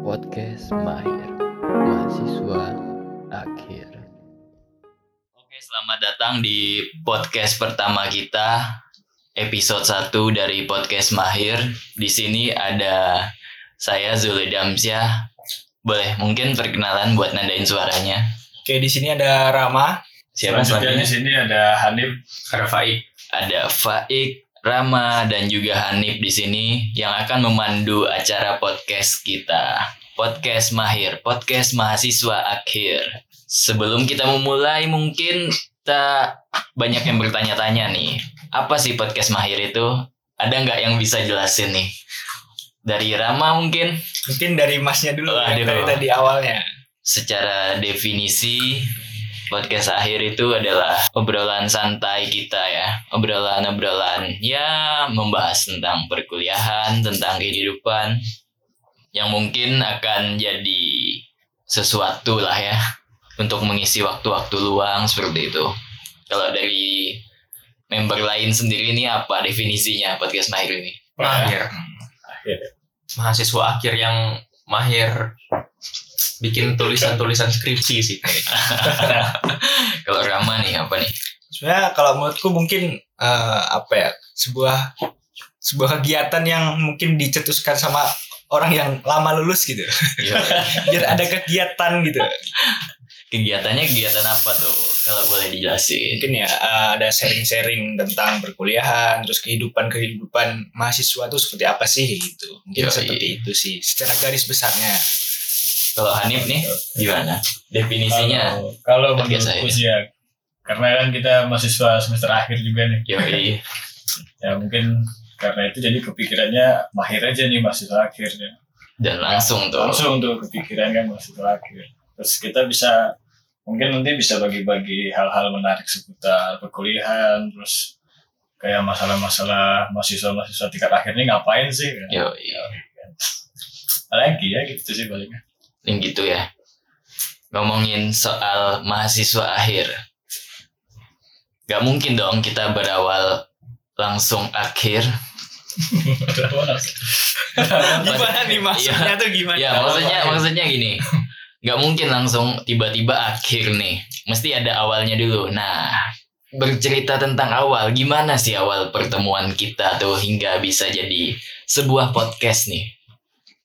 Podcast Mahir Mahasiswa Akhir Oke, selamat datang di podcast pertama kita, episode 1 dari podcast Mahir. Di sini ada saya Zuli Damsyah. Boleh mungkin perkenalan buat nandain suaranya. Oke, di sini ada Rama. Siapa Selanjutnya di sini ada Hanif, ada Faik. Ada Faik, Rama, dan juga Hanif di sini yang akan memandu acara podcast kita. Podcast Mahir, podcast mahasiswa akhir. Sebelum kita memulai, mungkin kita banyak yang bertanya-tanya nih. Apa sih podcast Mahir itu? Ada nggak yang bisa jelasin nih? Dari Rama mungkin Mungkin dari Masnya dulu Waduh. yang dari tadi awalnya. secara definisi podcast akhir itu adalah obrolan santai kita ya. Obrolan-obrolan ya membahas tentang perkuliahan tentang kehidupan yang mungkin akan jadi sesuatu lah ya untuk mengisi waktu-waktu luang seperti itu. Kalau dari member lain sendiri ini apa definisinya podcast mahir ini? Mahir. Akhir. mahasiswa akhir yang mahir bikin tulisan-tulisan skripsi sih kayaknya. kalau Rama nih apa nih Sebenarnya kalau menurutku mungkin eh, apa ya sebuah sebuah kegiatan yang mungkin dicetuskan sama orang yang lama lulus gitu. Yo, Biar ada kegiatan gitu. kegiatannya kegiatan apa tuh kalau boleh dijelasin Mungkin ya eh, ada sharing-sharing tentang perkuliahan, terus kehidupan-kehidupan mahasiswa tuh seperti apa sih gitu. Mungkin Yoi. seperti itu sih secara garis besarnya. Kalau Hanif nih gimana? Definisinya? Kalau kalau menurutku saya. sih ya, karena kan kita mahasiswa semester akhir juga nih. Yoi. Ya mungkin karena itu jadi kepikirannya mahir aja nih mahasiswa akhirnya. Dan langsung tuh. Langsung tuh kepikiran kan mahasiswa akhir. Terus kita bisa mungkin nanti bisa bagi-bagi hal-hal menarik seputar perkuliahan, terus kayak masalah-masalah mahasiswa-mahasiswa tingkat akhir ini ngapain sih? kan? Yoi. Lagi ya gitu sih paling. Yang gitu ya. Ngomongin soal mahasiswa akhir. Gak mungkin dong kita berawal langsung akhir. Gimana nih maksudnya tuh gimana? Ya maksudnya maksudnya gini. Gak mungkin langsung tiba-tiba akhir nih. Mesti ada awalnya dulu. Nah, bercerita tentang awal. Gimana sih awal pertemuan kita tuh hingga bisa jadi sebuah podcast nih?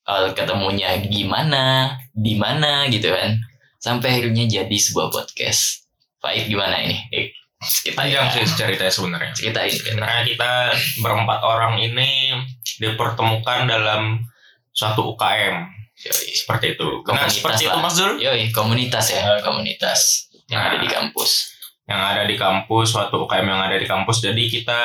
Awal ketemunya gimana, di mana gitu kan? Sampai akhirnya jadi sebuah podcast. Baik gimana ini? Eh, kita panjang sih ceritanya sebenarnya Ceritain. kita. sebenarnya kita berempat orang ini dipertemukan dalam suatu UKM Yoi. seperti itu Komunitas Nah, seperti itu lah. Mas Zul Yoi, komunitas ya, komunitas yang Nah. ada di kampus. yang ada di kampus suatu UKM yang ada di kampus jadi kita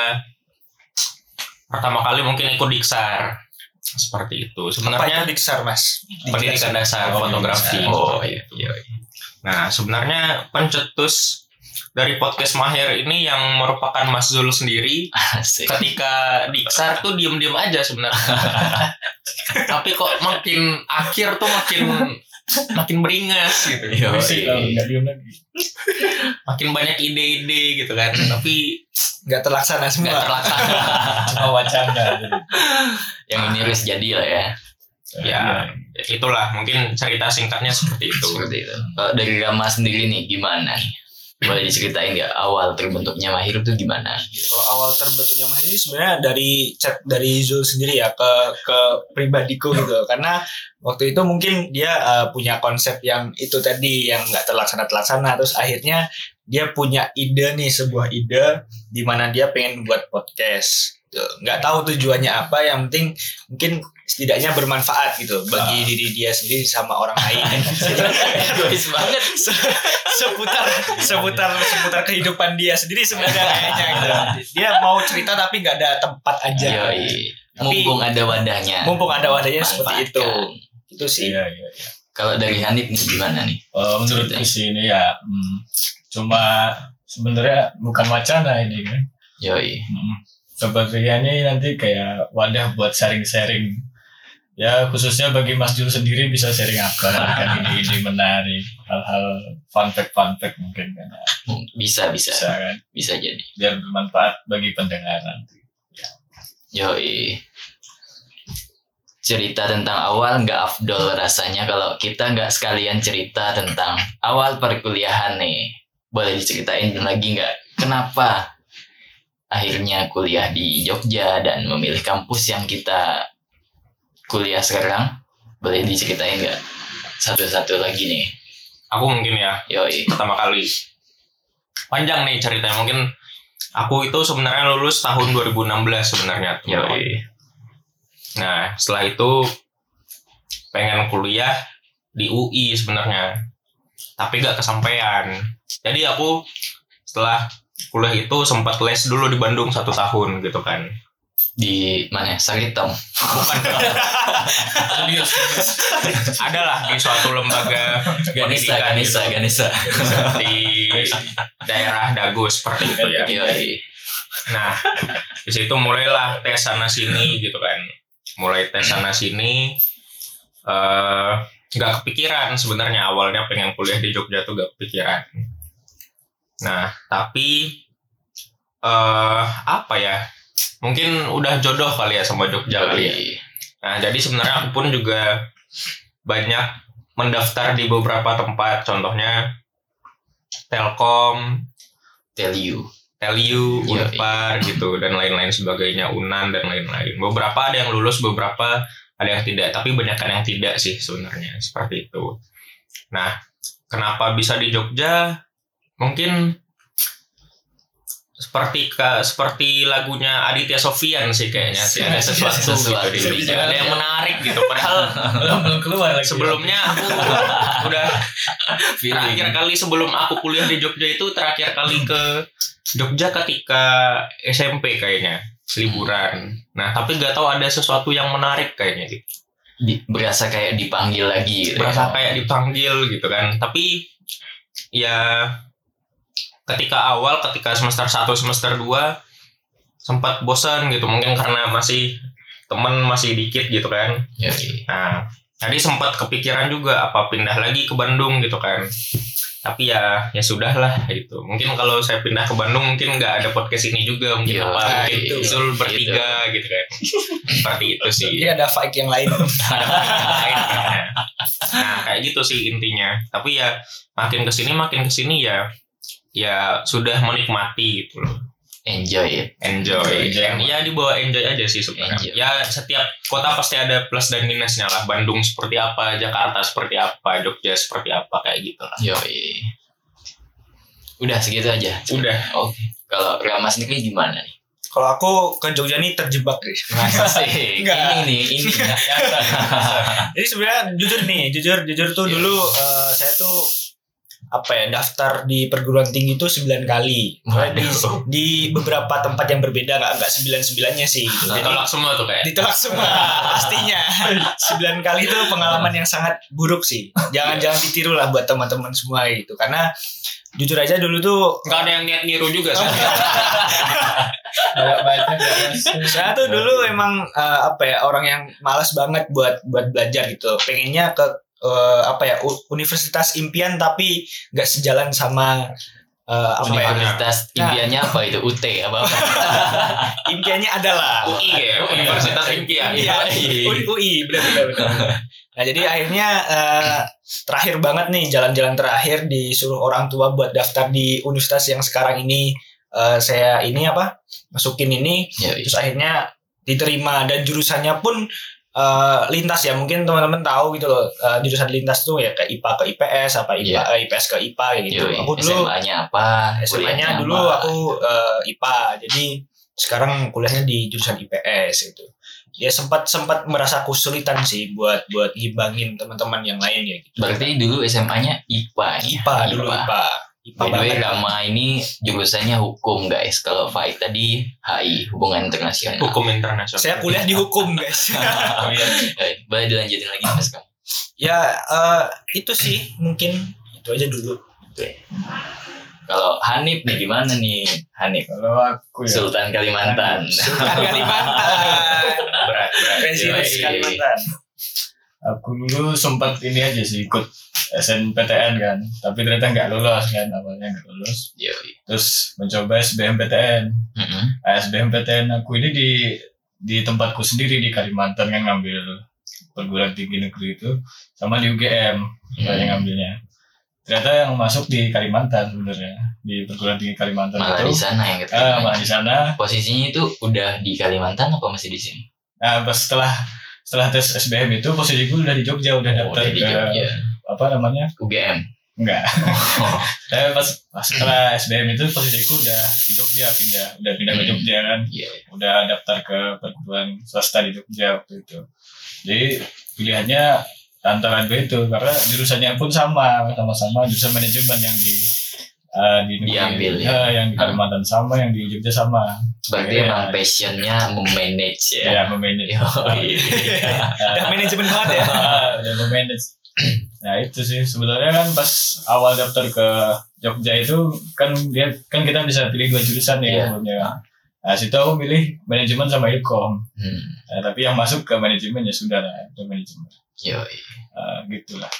pertama kali mungkin ikut diksar seperti itu Apa itu sebenarnya diksar mas? pendidikan dasar Oh, fotografi Oh iya. Nah, sebenarnya pencetus dari podcast Mahir ini yang merupakan Mas Zul sendiri Asik. ketika diksar tuh diem-diem aja sebenarnya. Tapi kok makin akhir tuh makin makin beringas gitu. Nggak diem lagi. Makin banyak ide-ide gitu kan. Tapi Nggak terlaksana nggak semua. terlaksana. Cuma wacana. jadi. Yang ini harus jadi lah ya. Ya, itulah mungkin cerita singkatnya seperti itu. Seperti itu. Kalau dari Rama sendiri nih gimana? Boleh diceritain nggak awal terbentuknya Mahir itu gimana? Kalau awal terbentuknya Mas ini sebenarnya dari chat dari Zul sendiri ya ke ke pribadiku gitu karena waktu itu mungkin dia uh, punya konsep yang itu tadi yang nggak terlaksana terlaksana terus akhirnya dia punya ide nih sebuah ide di mana dia pengen buat podcast nggak tahu tujuannya apa yang penting mungkin setidaknya bermanfaat gitu bagi diri dia sendiri sama orang lain Egois banget. seputar seputar seputar kehidupan dia sendiri sebenarnya kayaknya gitu. Dia mau cerita tapi nggak ada tempat aja. Yoi. Tapi- Mumpung ada wadahnya. Mumpung ada wadahnya seperti itu. Itu sih. Iya, iya, iya. Kalau dari Hanif nih gimana nih? Oh, menurutku sih ini ya hmm, cuma sebenarnya bukan wacana ini kan. Yoi. Hmm, sepertinya ini nanti kayak wadah buat sharing-sharing. Ya khususnya bagi Mas Jul sendiri bisa sharing apa kan ini ide menarik hal-hal fun fact fun fact mungkin kan Bisa bisa bisa kan bisa jadi. biar bermanfaat bagi pendengar nanti. Yoi. Cerita tentang awal nggak afdol rasanya kalau kita nggak sekalian cerita tentang awal perkuliahan nih. Boleh diceritain lagi nggak? Kenapa akhirnya kuliah di Jogja dan memilih kampus yang kita kuliah sekarang? Boleh diceritain nggak? Satu-satu lagi nih. Aku mungkin ya Yoi. pertama kali. Panjang nih ceritanya mungkin aku itu sebenarnya lulus tahun 2016 sebenarnya. Yoi. Nah, setelah itu pengen kuliah di UI sebenarnya. Tapi gak kesampaian. Jadi aku setelah kuliah itu sempat les dulu di Bandung satu tahun gitu kan. Di mana? Saritom. Bukan adalah di suatu lembaga Ganesa, pendidikan Ganesa, gitu. Ganesa. di daerah Dago seperti itu ya. Nah, di situ mulailah tes sana sini gitu kan. Mulai tes sana sini eh nggak kepikiran sebenarnya awalnya pengen kuliah di Jogja tuh gak kepikiran. Nah, tapi eh apa ya? Mungkin udah jodoh kali ya sama Jogja kali ya. Yoi. Nah, jadi sebenarnya aku pun juga banyak mendaftar di beberapa tempat, contohnya Telkom, Tell you. Teliu, Iya, Unpar gitu dan lain-lain sebagainya, Unan dan lain-lain. Beberapa ada yang lulus, beberapa ada yang tidak, tapi banyak yang tidak sih sebenarnya seperti itu. Nah, kenapa bisa di Jogja? Mungkin seperti ka, seperti lagunya Aditya Sofian sih kayaknya sih ada sesuatu, Sesuatu. gitu di Jogja. ada yang menarik gitu padahal belum belum keluar lagi. sebelumnya aku udah terakhir kali sebelum aku kuliah di Jogja itu terakhir kali ke Jogja ketika SMP kayaknya liburan. Nah tapi nggak tahu ada sesuatu yang menarik kayaknya gitu. Di- berasa kayak dipanggil lagi gitu. Berasa ya. kayak dipanggil gitu kan. Tapi ya ketika awal ketika semester 1 semester 2 sempat bosan gitu mungkin karena masih temen masih dikit gitu kan. Yoi. Nah, tadi sempat kepikiran juga apa pindah lagi ke Bandung gitu kan. Tapi ya ya sudahlah gitu. Mungkin kalau saya pindah ke Bandung mungkin nggak ada podcast ini juga mungkin Iya, apa mungkin itu. Zul bertiga gitu kan. Seperti itu sih. Jadi ada fight yang lain. Lain, ya. Nah, kayak gitu sih intinya. Tapi ya makin ke sini makin ke sini ya ya sudah menikmati gitu loh. Enjoy it. Enjoy. Enjoy. Ya dibawa enjoy aja sih sebenarnya. Enjoy. Ya setiap kota pasti ada plus dan minusnya lah. Bandung seperti apa, Jakarta seperti apa, Jogja seperti apa kayak gitu lah. Yoi. Udah segitu aja. Udah. Oke. Kalau Rama sendiri gimana nih? Kalau aku ke Jogja nih terjebak. Asik. Enggak. ini nih, ini. Jadi sebenarnya jujur nih, jujur jujur tuh Iya. dulu eh, saya tuh apa ya daftar di perguruan tinggi itu 9 kali. Di, di beberapa tempat yang berbeda nggak nggak sembilan sembilannya sih. Gitu. Jadi Ditolak semua tuh kayak. ditolak semua pastinya. 9 kali itu pengalaman yang sangat buruk sih. Jangan jangan ditiru lah buat teman-teman semua gitu. Karena jujur aja dulu tuh Gak ada yang niat niru juga sih. Banyak baca saya tuh dulu emang eh, apa ya orang yang malas banget buat buat belajar gitu pengennya ke eh, apa ya universitas impian tapi nggak sejalan sama eh, apa ya Universitas impiannya apa itu? UT apa apa? impiannya adalah UI ya, Universitas Impian. Iya, UI, UI benar benar benar. Nah jadi akhirnya eh, terakhir banget nih jalan-jalan terakhir disuruh orang tua buat daftar di universitas yang sekarang ini eh, saya ini apa masukin ini Yoi. terus akhirnya diterima dan jurusannya pun eh, lintas ya mungkin teman-teman tahu gitu loh eh, jurusan lintas tuh ya ke IPA ke IPS apa IPA Iya. eh, IPS ke IPA gitu Yoi. aku dulu SMA-nya apa? SMA-nya dulu apa? aku eh, IPA jadi sekarang kuliahnya di jurusan IPS itu ya sempat sempat merasa kesulitan sih buat buat ngimbangin teman-teman yang lain ya gitu Berarti dulu SMA-nya IPA ya? IPA dulu IPA IPA By the way, banget Rama ini jurusannya hukum guys. Kalau Faik tadi HI, hubungan internasional. Hukum internasional. saya kuliah di hukum guys Oh, iya. Eh, boleh dilanjutin lagi mas kamu? ya eh, itu sih mungkin itu aja dulu Kalau Hanif nih gimana nih Hanif? Kalau aku ya. Sultan Kalimantan. Sultan Kalimantan Berat, berat. Presiden. Kalimantan Aku dulu sempat ini aja sih ikut SNPTN kan, tapi ternyata nggak lulus kan awalnya nggak lulus. Yoi. Terus mencoba SBMPTN. Mm-mm. Nah, SBMPTN aku ini di di tempatku sendiri di Kalimantan kan ngambil perguruan tinggi negeri itu sama di UGM Hmm. banyak ngambilnya ternyata yang masuk di Kalimantan sebenarnya di perguruan tinggi Kalimantan malah itu di sana yang ah, keterima malah di sana posisinya itu udah di Kalimantan apa masih di sini nah setelah setelah tes SBM itu posisiku udah di Jogja udah Oh, daftar ke Jogja. apa namanya? UGM enggak. Oh, Tapi pas, pas setelah SBM itu posisiku udah di Jogja pindah udah pindah ke Hmm. Jogja kan. Iya udah daftar ke perguruan swasta di Jogja waktu itu. Jadi pilihannya antara dua itu karena jurusannya pun sama sama-sama jurusan manajemen yang di eh, di Diambil, ya? Eh, yang di Kalimantan sama yang di Jogja sama. Berarti Iya. emang passionnya memanage ya. Ya memanage. Yo, iya. Udah manajemen banget ya. udah memanage. Nah itu sih sebenarnya kan pas awal daftar ke Jogja itu kan dia kan kita bisa pilih dua jurusan ya Iya. sebelumnya nah situ aku pilih manajemen sama ilkom. Hmm, Nah, tapi yang masuk ke manajemen ya sudah lah ke manajemen. Yo, Ah, gitulah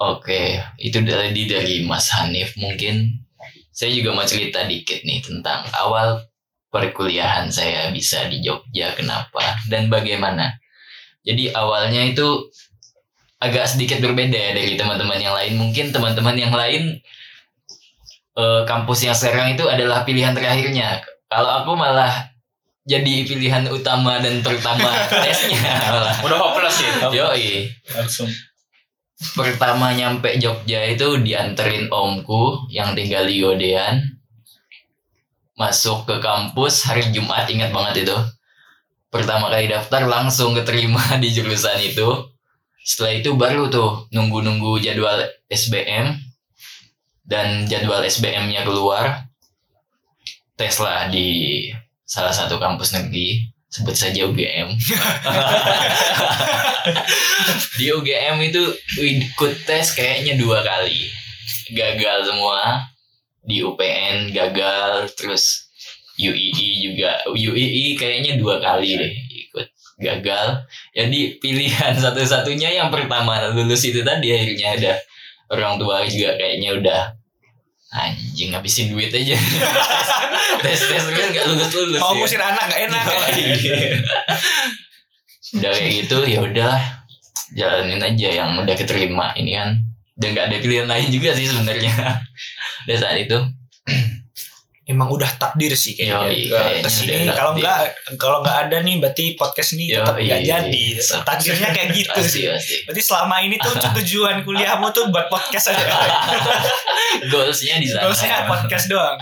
Oke, itu tadi dari Mas Hanif mungkin. Saya juga mau cerita dikit nih tentang awal perkuliahan saya bisa di Jogja, kenapa dan bagaimana. Jadi awalnya itu agak sedikit berbeda ya dari teman-teman yang lain. Mungkin teman-teman yang lain eh, kampus yang sekarang itu adalah pilihan terakhirnya. Kalau aku malah jadi pilihan utama dan pertama tesnya malah. Udah hopeless ya. Yoi langsung pertama nyampe Jogja itu dianterin omku yang tinggal di Godean. Masuk ke kampus hari Jumat ingat banget itu. Pertama kali daftar langsung keterima di jurusan itu. Setelah itu baru tuh nunggu-nunggu jadwal SBM dan jadwal SBM-nya keluar tes lah di salah satu kampus negeri sebut saja UGM di UGM itu ikut tes kayaknya dua kali. Gagal semua. Di UPN gagal terus UII juga UII kayaknya dua kali deh ikut. Gagal. Jadi pilihan satu-satunya yang pertama lulus itu tadi akhirnya ada orang tua juga kayaknya udah anjing ngabisin duit aja. Tes tes kan nggak lulus lulus Mau ya. ngusir anak gak enak. udah kayak gitu ya udah. Jalanin aja yang udah keterima ini kan. Udah nggak ada pilihan lain juga sih sebenarnya. Udah saat itu Emang udah takdir sih Yoi, kayaknya. kayaknya Ke sini udah kalau nggak kalau nggak ada nih berarti podcast ini tetap Yoi. nggak jadi. Takdirnya kayak gitu pasti sih. pasti Berarti selama ini tuh tujuan kuliahmu tuh buat podcast aja. goalsnya di sana Goalsnya podcast doang.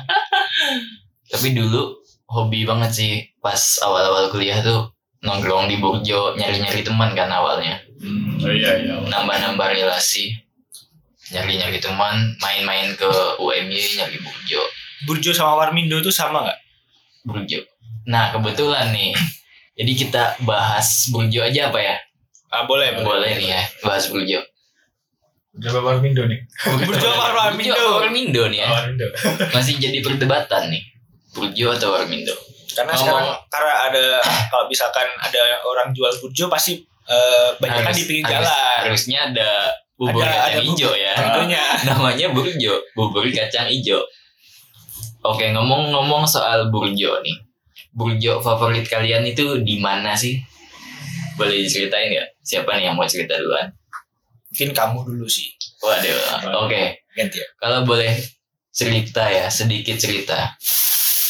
tapi dulu hobi banget sih pas awal-awal kuliah tuh nongkrong di Burjo nyari-nyari teman kan awalnya Hmm, oh iya iya nambah-nambah relasi nyari-nyari teman main-main ke UMY nyari Burjo Burjo sama Warmindo tuh sama nggak? Burjo. Nah kebetulan nih. Jadi kita bahas Burjo aja apa ya? Ah boleh boleh nih ya bahas Burjo. Coba Warmindo nih. Burjo sama Warmindo. Burjo Warmindo nih ya. Warmindo. Masih jadi perdebatan nih Burjo atau Warmindo? Karena Ngomong- sekarang karena ada kalau misalkan ada orang jual burjo pasti eh, banyak kan di pinggir harus- jalan. harusnya ada bubur Ada- kacang ada hijau ya. Burjonya. namanya burjo bubur kacang hijau oke ngomong-ngomong soal burjo nih. Burjo favorit kalian itu di mana sih? Boleh diceritain nggak? Siapa nih yang mau cerita duluan? Mungkin kamu dulu sih. waduh oke. Ganti ya. kalau boleh cerita ya sedikit cerita.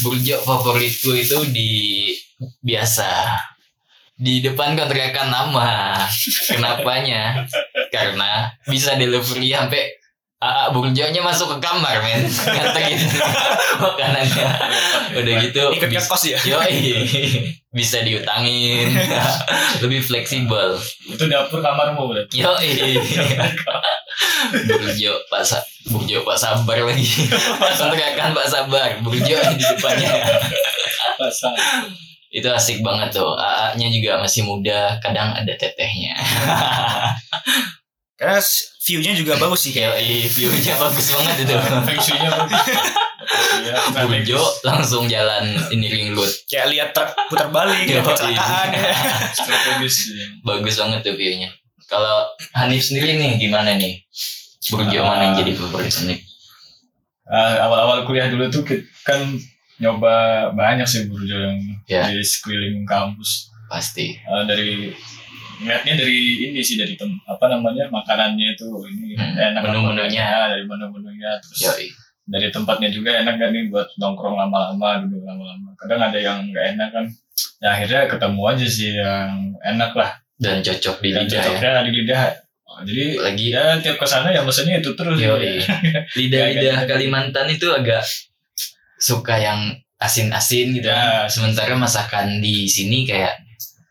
Burjo favoritku itu di biasa. Di depan kontrakan lama. Kenapanya? Karena bisa delivery sampai AA burjonya masuk ke kamar men nganterin makanannya udah gitu Ikut bis- ngekos ya. yoi bisa diutangin lebih fleksibel itu dapur kamarmu berarti Yoi. Burjo Pak Sa Burjo Pak Sabar lagi. Teriakan Pak Sabar, Burjo di depannya. pasal Itu asik banget tuh. AA-nya juga masih muda, kadang ada tetehnya. Karena view-nya juga bagus sih kayak. Yoi, view-nya bagus banget itu. shui-nya bagus. Iya, Burjo langsung jalan ini ring road. Kayak lihat truk putar balik, lihat kecelakaan. strategis ya. Bagus banget tuh view-nya. Kalau Hanif sendiri nih gimana nih? Burjo mana yang jadi favorit Hanif? Ah, awal-awal kuliah dulu tuh kan nyoba banyak sih burjo yang Ya. di sekeliling kampus Pasti. Eh, dari ngeliatnya dari ini sih dari tem apa namanya makanannya itu ini Hmm, enak menu-menunya. enggaknya, dari menu-menunya terus Yoi. dari tempatnya juga enak gak nih buat nongkrong lama-lama duduk lama-lama kadang ada yang nggak enak kan ya akhirnya ketemu aja sih yang enak lah Dan cocok di dan lidah ya. cocoknya di lidah Oh, jadi Lagi ya tiap ke sana ya mesennya itu terus Yoi. lidah-lidah Kalimantan itu agak suka yang asin-asin gitu kan. Ya, Sementara masakan di sini kayak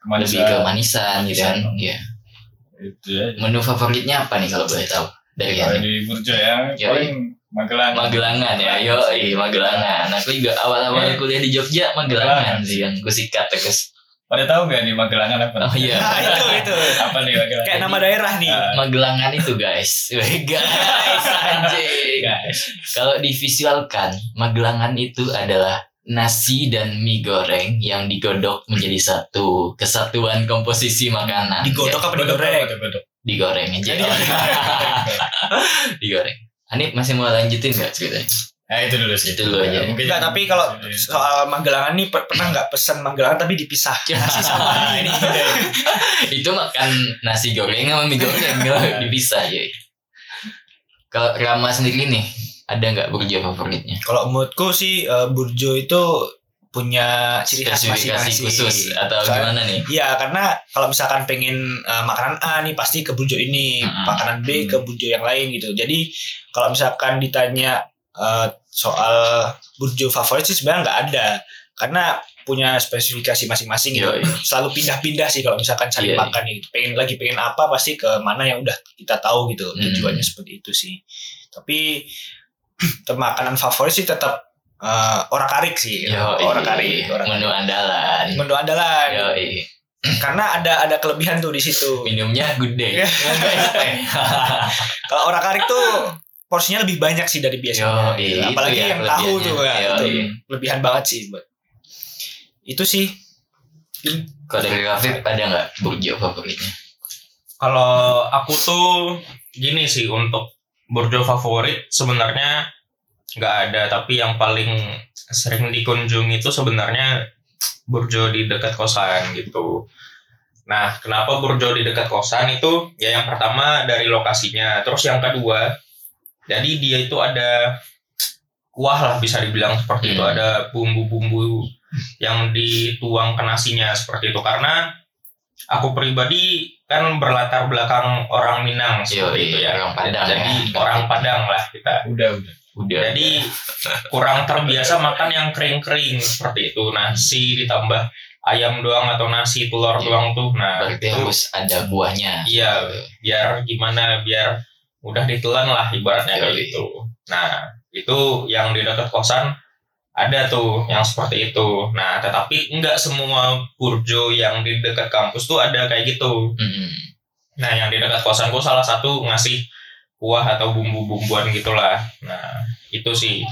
Ke mana lebih ke manisan gitu kan. Manisan. Iya. itu ya Menu favoritnya apa nih kalau boleh tahu? Dari Hanif? di Burjo ya Yoi. paling Magelang Magelangan ya, yo, Magelangan. Aku juga awal-awal Eh. kuliah di Jogja Magelangan Magelangan. sih yang gue sikat terus. pada tahu nggak nih Magelangan apa Oh iya, Nah, itu itu. apa nih Magelangan Kayak nama daerah nih. Ah, Magelangan itu guys, guys, anjing. guys Kalau divisualkan, Magelangan itu adalah nasi dan mie goreng yang digodok menjadi satu kesatuan komposisi makanan. Digodok apa digoreng? Digoreng aja. digoreng. Hanif masih mau lanjutin nggak ceritanya? Nah itu dulu sih. Itu dulu aja. Ya, mungkin Enggak, tapi kalau soal Magelangan nih per- pernah nggak pesan Magelangan tapi dipisah nasi sama mie ini. itu makan nasi goreng sama mie goreng kalau dipisah ya. Kalau Rama sendiri nih, ada nggak burjo favoritnya? Kalau menurutku sih eh, Burjo itu punya ciri khas masing-masing. khusus atau Soalnya- gimana nih? Iya, karena kalau misalkan pengen eh, makanan A nih pasti ke Burjo ini, Mm-mm. makanan B ke Burjo yang lain gitu. Jadi kalau misalkan ditanya eh, soal Burjo favorit sih sebenarnya nggak ada, karena punya spesifikasi masing-masing gitu. Selalu pindah-pindah sih kalau misalkan cari iya. makan gitu. Pengen lagi pengen apa pasti ke mana yang udah kita tahu gitu. Mm. Tujuannya seperti itu sih. Tapi makanan favorit sih tetap eh, orak arik sih. Yo, orak arik, orak menu andalan. Menu andalan. Yo, Karena ada ada kelebihan tuh di situ. minumnya good day. Iya. Kalau orak arik tuh porsinya lebih banyak sih dari biasanya. Yo, gitu. itu Apalagi ya yang tahu tuh ya, Yo, itu iya. lebihan banget sih. buat Itu sih. Kalau dari Rafif ada nggak burjo favoritnya? Kalau aku tuh gini sih untuk burjo favorit sebenarnya nggak ada tapi yang paling sering dikunjungi itu sebenarnya burjo di dekat kosan gitu. Nah, kenapa burjo di dekat kosan itu? Ya yang pertama dari lokasinya, terus yang kedua, jadi dia itu ada kuah lah bisa dibilang seperti itu, Hmm. ada bumbu-bumbu yang dituang ke nasinya seperti itu karena aku pribadi kan berlatar belakang orang Minang Yo, seperti itu ya. orang Padang Jadi ya. orang Padang lah kita. Udah udah. Udah. Jadi kurang terbiasa makan yang kering-kering seperti itu. Nasi ditambah ayam doang atau nasi telur Iya. doang tuh. Nah, berarti itu harus ada buahnya. Iya. biar gimana biar udah ditelan lah ibaratnya kayak Yoi. gitu. Nah, itu yang di dekat kosan ada tuh yang seperti itu. Nah, tetapi enggak semua burjo yang di dekat kampus tuh ada kayak gitu. Mm-mm. Nah, yang di dekat kosanku salah satu ngasih kuah atau bumbu-bumbuan gitulah. Nah, itu sih.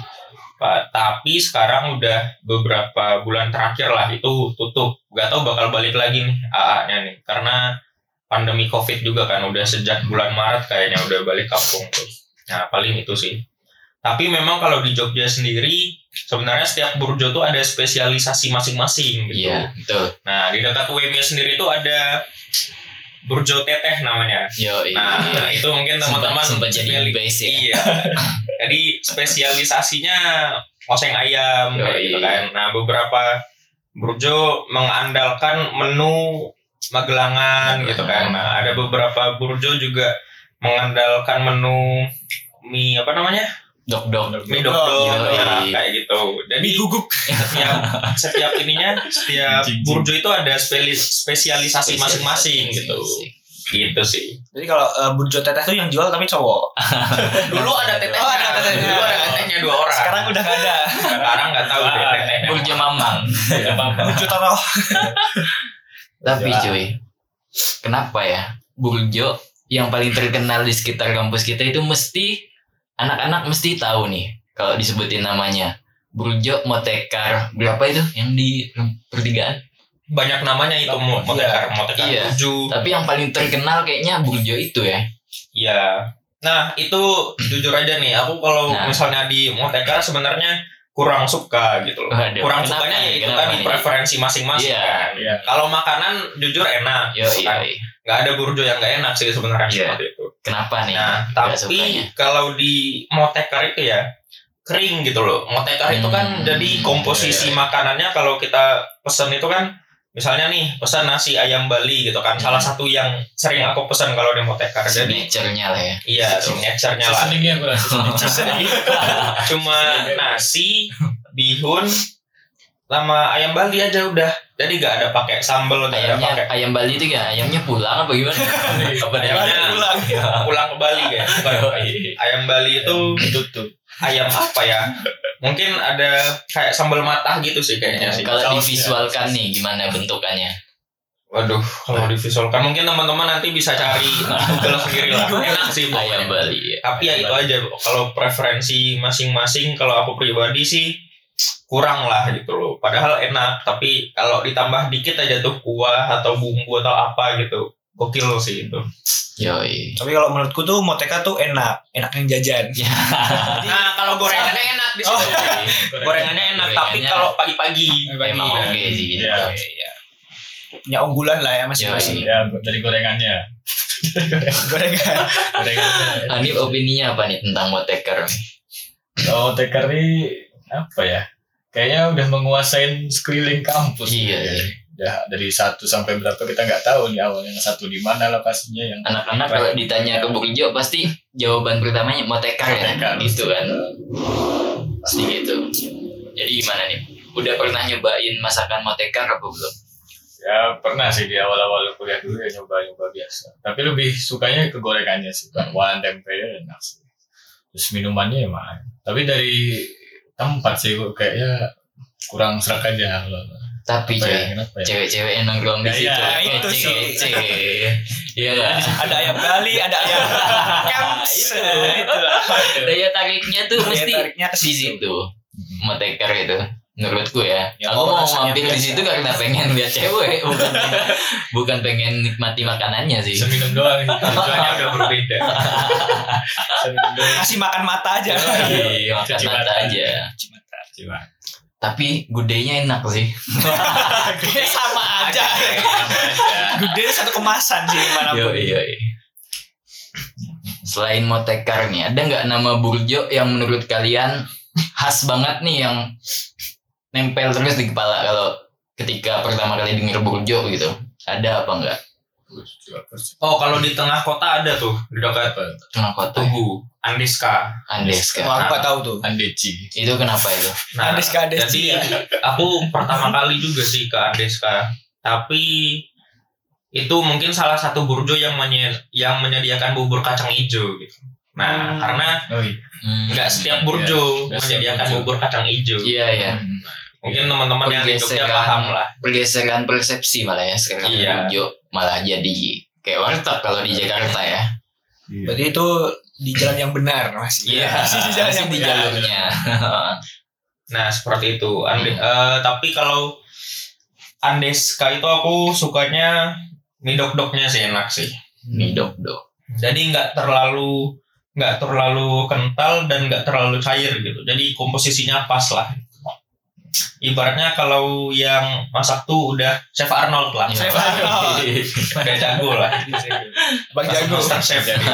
Pak, tapi sekarang udah beberapa bulan terakhir lah itu tutup. Gak tahu bakal balik lagi nih AA-nya nih. Karena pandemi Covid juga kan udah sejak bulan Maret kayaknya udah balik kampung terus. Nah, paling itu sih. Tapi memang kalau di Jogja sendiri sebenarnya setiap burjo tuh ada spesialisasi masing-masing gitu. Iya, betul. Nah, di dekat UMY sendiri tuh ada Burjo Teteh namanya. Yo, Nah, itu mungkin teman-teman sempat jadi base ya. Iya. Jadi spesialisasinya oseng ayam kayak Yoi. gitu kan. Nah, beberapa burjo mengandalkan menu Magelangan gitu kan. Nah, ada beberapa burjo juga mengandalkan menu mie apa namanya? Dok dok. Mie dok-dok Yoi. nah, kayak gitu. Jadi Mie guguk. setiap setiap ininya setiap burjo itu ada speli- spesialisasi masing-masing gitu gitu sih Jadi kalau eh, Burjo Teteh tuh yang jual tapi cowok. dulu ada tetehnya Oh, ada tetehnya. dulu ada tetehnya dua orang Sekarang udah gak ada. sekarang nggak tahu deh tetehnya Burjo Mamang. Burjo Toroh. Tapi Ya. cuy, kenapa ya Burjo yang paling terkenal di sekitar kampus kita itu mesti anak-anak mesti tahu nih kalau disebutin namanya. Burjo Motekar berapa itu yang di pertigaan? banyak namanya itu mau mau tekar mau tekar Iya. tujuh Tapi yang paling terkenal kayaknya Burjo itu ya. Iya. Nah itu jujur aja nih, aku kalau Nah. misalnya di Motekar sebenarnya kurang suka gitu loh. Waduh, kurang kenapa sukanya nih? ya itu tadi nih? preferensi masing-masing Iya. kan. Iya. Kalau makanan jujur enak, Yo, kan. iya. Nggak ada burjo yang nggak enak sih sebenarnya Iya. seperti itu. Kenapa nih? Nah, tapi sukanya? kalau di motekar itu ya kering gitu loh. Motekar itu kan Hmm. jadi komposisi makanannya kalau kita pesen itu kan misalnya nih pesan nasi ayam Bali gitu kan. Salah satu yang sering aku pesan kalau di motekar. Jadi signature-nya lah ya. iya signature-nya lah. Cuma nasi, bihun sama ayam Bali aja udah. Jadi gak ada pakai sambal, gak ada Ayamnya pakai ayam Bali itu ya ayamnya pulang apa gimana? apa Ayamnya pulang. pulang ke Bali kayak. Bukan. Ayam Bali itu tutup. ayam apa ya? Mungkin ada kayak sambal matah gitu sih kayaknya sih. Kalau divisualkan nih gimana bentukannya? Waduh, kalau divisualkan mungkin teman-teman nanti bisa cari Google sendiri lah. Enak sih Ayam. Bali. ya. Tapi ya itu aja kalau preferensi masing-masing kalau aku pribadi sih kurang lah gitu loh. Padahal enak, tapi kalau ditambah dikit aja tuh kuah atau bumbu atau apa gitu. Gokil sih itu. Yoi. Tapi kalau menurutku tuh Moteka tuh enak, enak yang jajan. Ya. Nah, kalau gorengannya enak di situ. gorengannya enak, tapi Gorengannya- kalau pagi-pagi Emang oke sih gitu. Iya. Iya. Punya unggulan lah ya masing-masing. Ya dari gorengannya. Gorengan. Gorengannya. Hanif opininya apa nih tentang Moteker? Oh, Tekar ini apa ya? Kayaknya udah menguasain sekeliling kampus. Iya, Ya. iya. Udah dari satu sampai berapa kita nggak tahu nih awalnya yang satu di mana lokasinya yang Anak-anak kalau ditanya ke Burjo pasti jawaban pertamanya Moteker ya, Motekar. gitu kan. Pasti gitu. Jadi gimana nih? Udah pernah nyobain masakan Moteker apa belum? Ya pernah sih di awal-awal kuliah dulu ya nyoba-nyoba biasa. Tapi lebih sukanya ke gorengannya sih, bakwan, tempe enak sih. Terus minumannya ya mahal. Tapi dari tempat sih kok kayaknya kurang serak aja kalau Tapi apa ya, ya? cewek-cewek yang nongkrong di Ya, situ. iya, itu sih. Iya ada ayam Bali, ada ayam Camps. Itulah. Daya tariknya tuh Daya mesti tariknya ke di situ. situ. Moteker itu. Menurutku ya. Ya, Aku mau mampir di situ karena pengen lihat cewek, bukan bukan pengen nikmati makanannya sih. Seminum doang. Tujuannya udah berbeda. Kasih makan mata aja. Iya, makan Cuci mata mata. aja. Cuci mata. Cuma. Tapi gudenya enak sih. Gede sama aja. Gede satu kemasan sih Yo, mana pun. iya, iya. Selain motekar nih, ada nggak nama burjo yang menurut kalian khas banget nih yang nempel terus di kepala kalau ketika pertama kali denger burjo gitu? Ada apa enggak? Oh, kalau di tengah kota ada tuh, di dekat Tengah kota. Tugu, Andiska. Andeska. Wah, aku nggak tahu tuh. Andeci. Itu kenapa itu? Nah, Andeska, Andeska. jadi aku pertama kali juga sih ke Andeska, tapi itu mungkin salah satu burjo yang menye- yang menyediakan bubur kacang hijau gitu. Nah, Hmm. karena Oh iya. Hmm. nggak setiap burjo setiap menyediakan bubur kacang hijau. Iya, iya. Mungkin teman-teman yang di Jogja Pergeseran. paham lah. Pergeseran persepsi malah ya sekarang Iya. burjo malah jadi kayak warteg kalau di Jakarta ya. Berarti itu di jalan yang benar masih. Iya, Masih di jalan masih yang di benar. jalurnya. Nah, seperti itu. Ande- eh, tapi kalau Andeska itu aku sukanya mie dok-doknya sih enak sih. Mie dok-dok. Jadi nggak terlalu nggak terlalu kental dan nggak terlalu cair gitu. Jadi komposisinya pas lah. Ibaratnya kalau yang masak tuh udah Chef Arnold lah. Chef Arnold. Udah jago lah. Bang Jago. Master Chef jadi.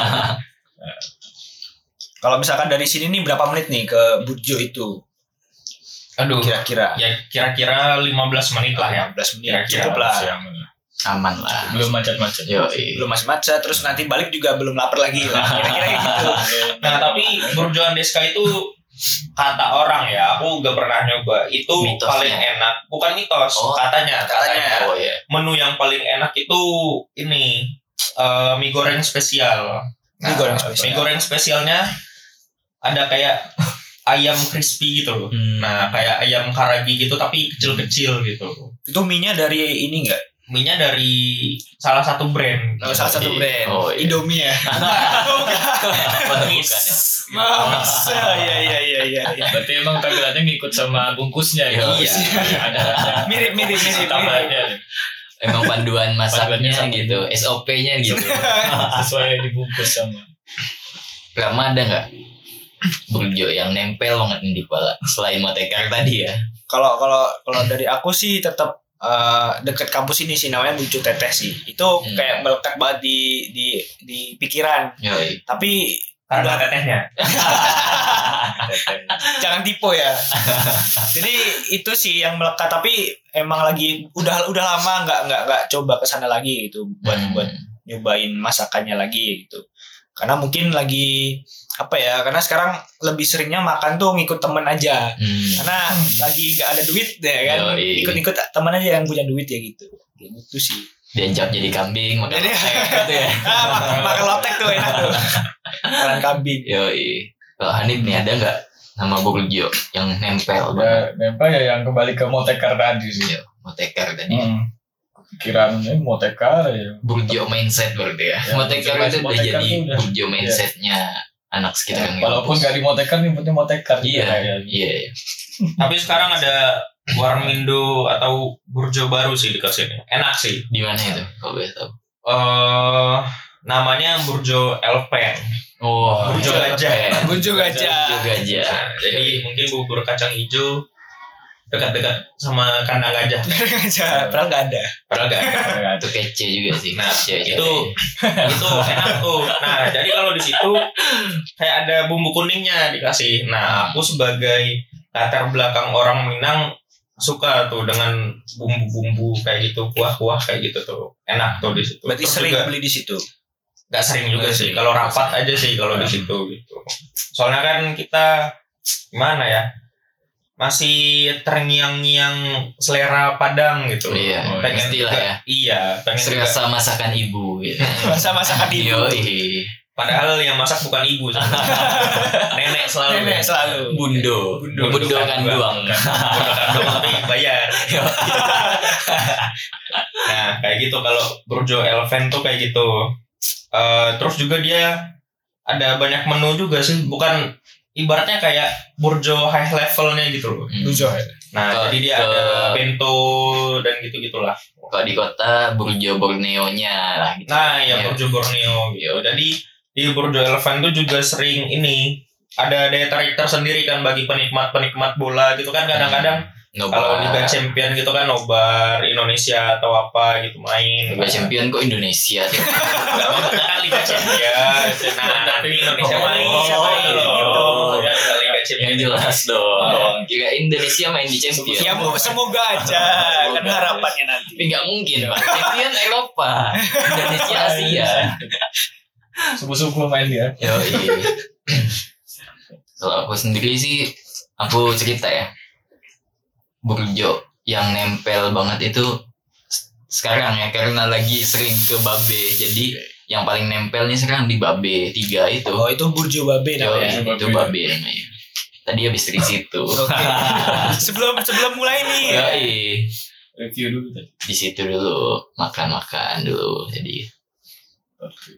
Kalau misalkan dari sini nih berapa menit nih ke Burjo itu? Aduh. Kira-kira. Ya kira-kira 15 menit lah ya. 15 menit. Kira-kira Cukup lah. Siang. Aman lah. Belum macet-macet. Belum masih macet, terus nanti balik juga belum lapar lagi lah. Kira-kira gitu. Nah tapi Burjo Andeska itu kata orang ya, aku gak pernah nyoba. Itu Mitosnya. paling enak. Bukan mitos, Oh, katanya, katanya. Oh ya. Menu yang paling enak itu ini eh, mie goreng spesial. Mie goreng spesial. Mie goreng spesialnya ada kayak ayam crispy gitu loh. Hmm. Nah, kayak ayam karagi gitu tapi kecil-kecil gitu. Itu mie-nya dari ini enggak? Mie-nya dari salah satu brand. Oh, salah satu brand. Oh, iya. Indomie ya. Bukan ya. Mams. Iya iya iya iya iya. Berarti emang tampilannya ngikut sama bungkusnya ya. Iya. Ada ada Mirip mirip mirip. tambahannya Emang panduan masaknya gitu, SOP-nya gitu. sesuai dibungkus sama. Rama ada nggak? burjo yang nempel banget di kepala selain motekar tadi ya Kalau kalau kalau dari aku sih tetap eh, deket kampus ini sih namanya Bucu Teteh sih. Itu Hmm. kayak melekat banget di di di pikiran. Yoi. Tapi Karena tetehnya. jangan tipe ya. Jadi itu sih yang melekat tapi emang lagi udah udah lama nggak nggak nggak coba ke sana lagi gitu buat Hmm. buat nyobain masakannya lagi gitu. Karena mungkin lagi apa ya? Karena sekarang lebih seringnya makan tuh ngikut temen aja. Hmm. Karena lagi nggak ada duit ya kan. Ikut-ikut temen aja yang punya duit ya gitu. Gitu sih. dianjak jadi kambing makan Jadi- lotek gitu ya Ah, makan, makan lotek tuh enak tuh. Makan kambing. Yoi. Kalau Hanif nih ada nggak nama burjo yang nempel? Ya, nempel ya yang kembali ke motekar tadi sih. Iya, motekar tadi. Hmm. Pikiran ini motekar ya. Burjo mindset berarti ya. Ya, motekar itu udah jadi burjo mindsetnya anak sekitar yang Ya, walaupun kampus. gak di motekar nyebutnya motekar Iya, kayaknya. iya, iya. Tapi sekarang ada Warmindo atau Burjo baru sih dekat sini. Enak sih. Di mana itu? Kalau boleh tahu. eh namanya Burjo Elven. Oh, Burjo gajah. Burjo gajah. Burjo gajah. Jadi mungkin bubur kacang hijau dekat-dekat sama kandang gajah. gajah. Padahal nggak ada. Padahal gak ada. Itu kece juga sih. Nah, Kece, itu itu enak tuh. Nah, jadi kalau di situ kayak ada bumbu kuningnya dikasih. Nah, aku sebagai latar belakang orang Minang suka tuh dengan bumbu-bumbu kayak gitu, kuah-kuah kayak gitu tuh. Enak tuh di situ. Berarti Terus sering juga beli di situ. nggak sering juga Nggak sih. Kalau rapat aja sih kalau di situ gitu. Soalnya kan kita gimana ya? Masih terngiang-ngiang selera Padang gitu. Iya, pengen juga- ya. Iya, pengen juga Serasa masakan ibu gitu. Masa masakan ibu. Yoi. Padahal yang masak bukan ibu. Nenek selalu. Nenek selalu. Bundo. Bundo. Bundo kan doang. Bundo kandung tapi bayar. nah, kayak gitu kalau Burjo Eleven tuh kayak gitu. Eh, terus juga dia ada banyak menu juga sih, bukan ibaratnya kayak Burjo high levelnya gitu loh. Hmm. Burjo. Nah, Ke- jadi dia ke- ada bento dan gitu-gitulah. Kalau di kota Burjo Borneo-nya lah gitu. Nah, ya. Burjo Borneo gitu. Jadi di Burjo Eleven tuh juga sering ini ada daya tarik tersendiri kan bagi penikmat-penikmat bola gitu kan kadang-kadang Nobar. kalau Liga Champion gitu kan nobar Indonesia atau apa gitu main. Liga Champion kok Indonesia tuh. Enggak maksudnya kan Liga Champion. Nah, nanti Indonesia Oh, main, oh, main gitu. oh. Ya, Liga Champion. Yang jelas dong. Kira Indonesia main di Champion. Ya semoga aja. Kan harapannya nanti. Tapi nggak mungkin, Pak. Champion Eropa. Indonesia Asia. Subuh-subuh main dia. Yoi. Kalau aku sendiri sih, aku cerita ya. Burjo yang nempel banget itu sekarang ya karena lagi sering ke Babe. Jadi yang paling nempel nih sekarang di Babe 3 itu. Oh itu Burjo Babe namanya. itu Babe. Namanya. Tadi habis dari situ. Sebelum sebelum mulai nih. Yoi. Review dulu tadi. di situ dulu makan-makan dulu jadi.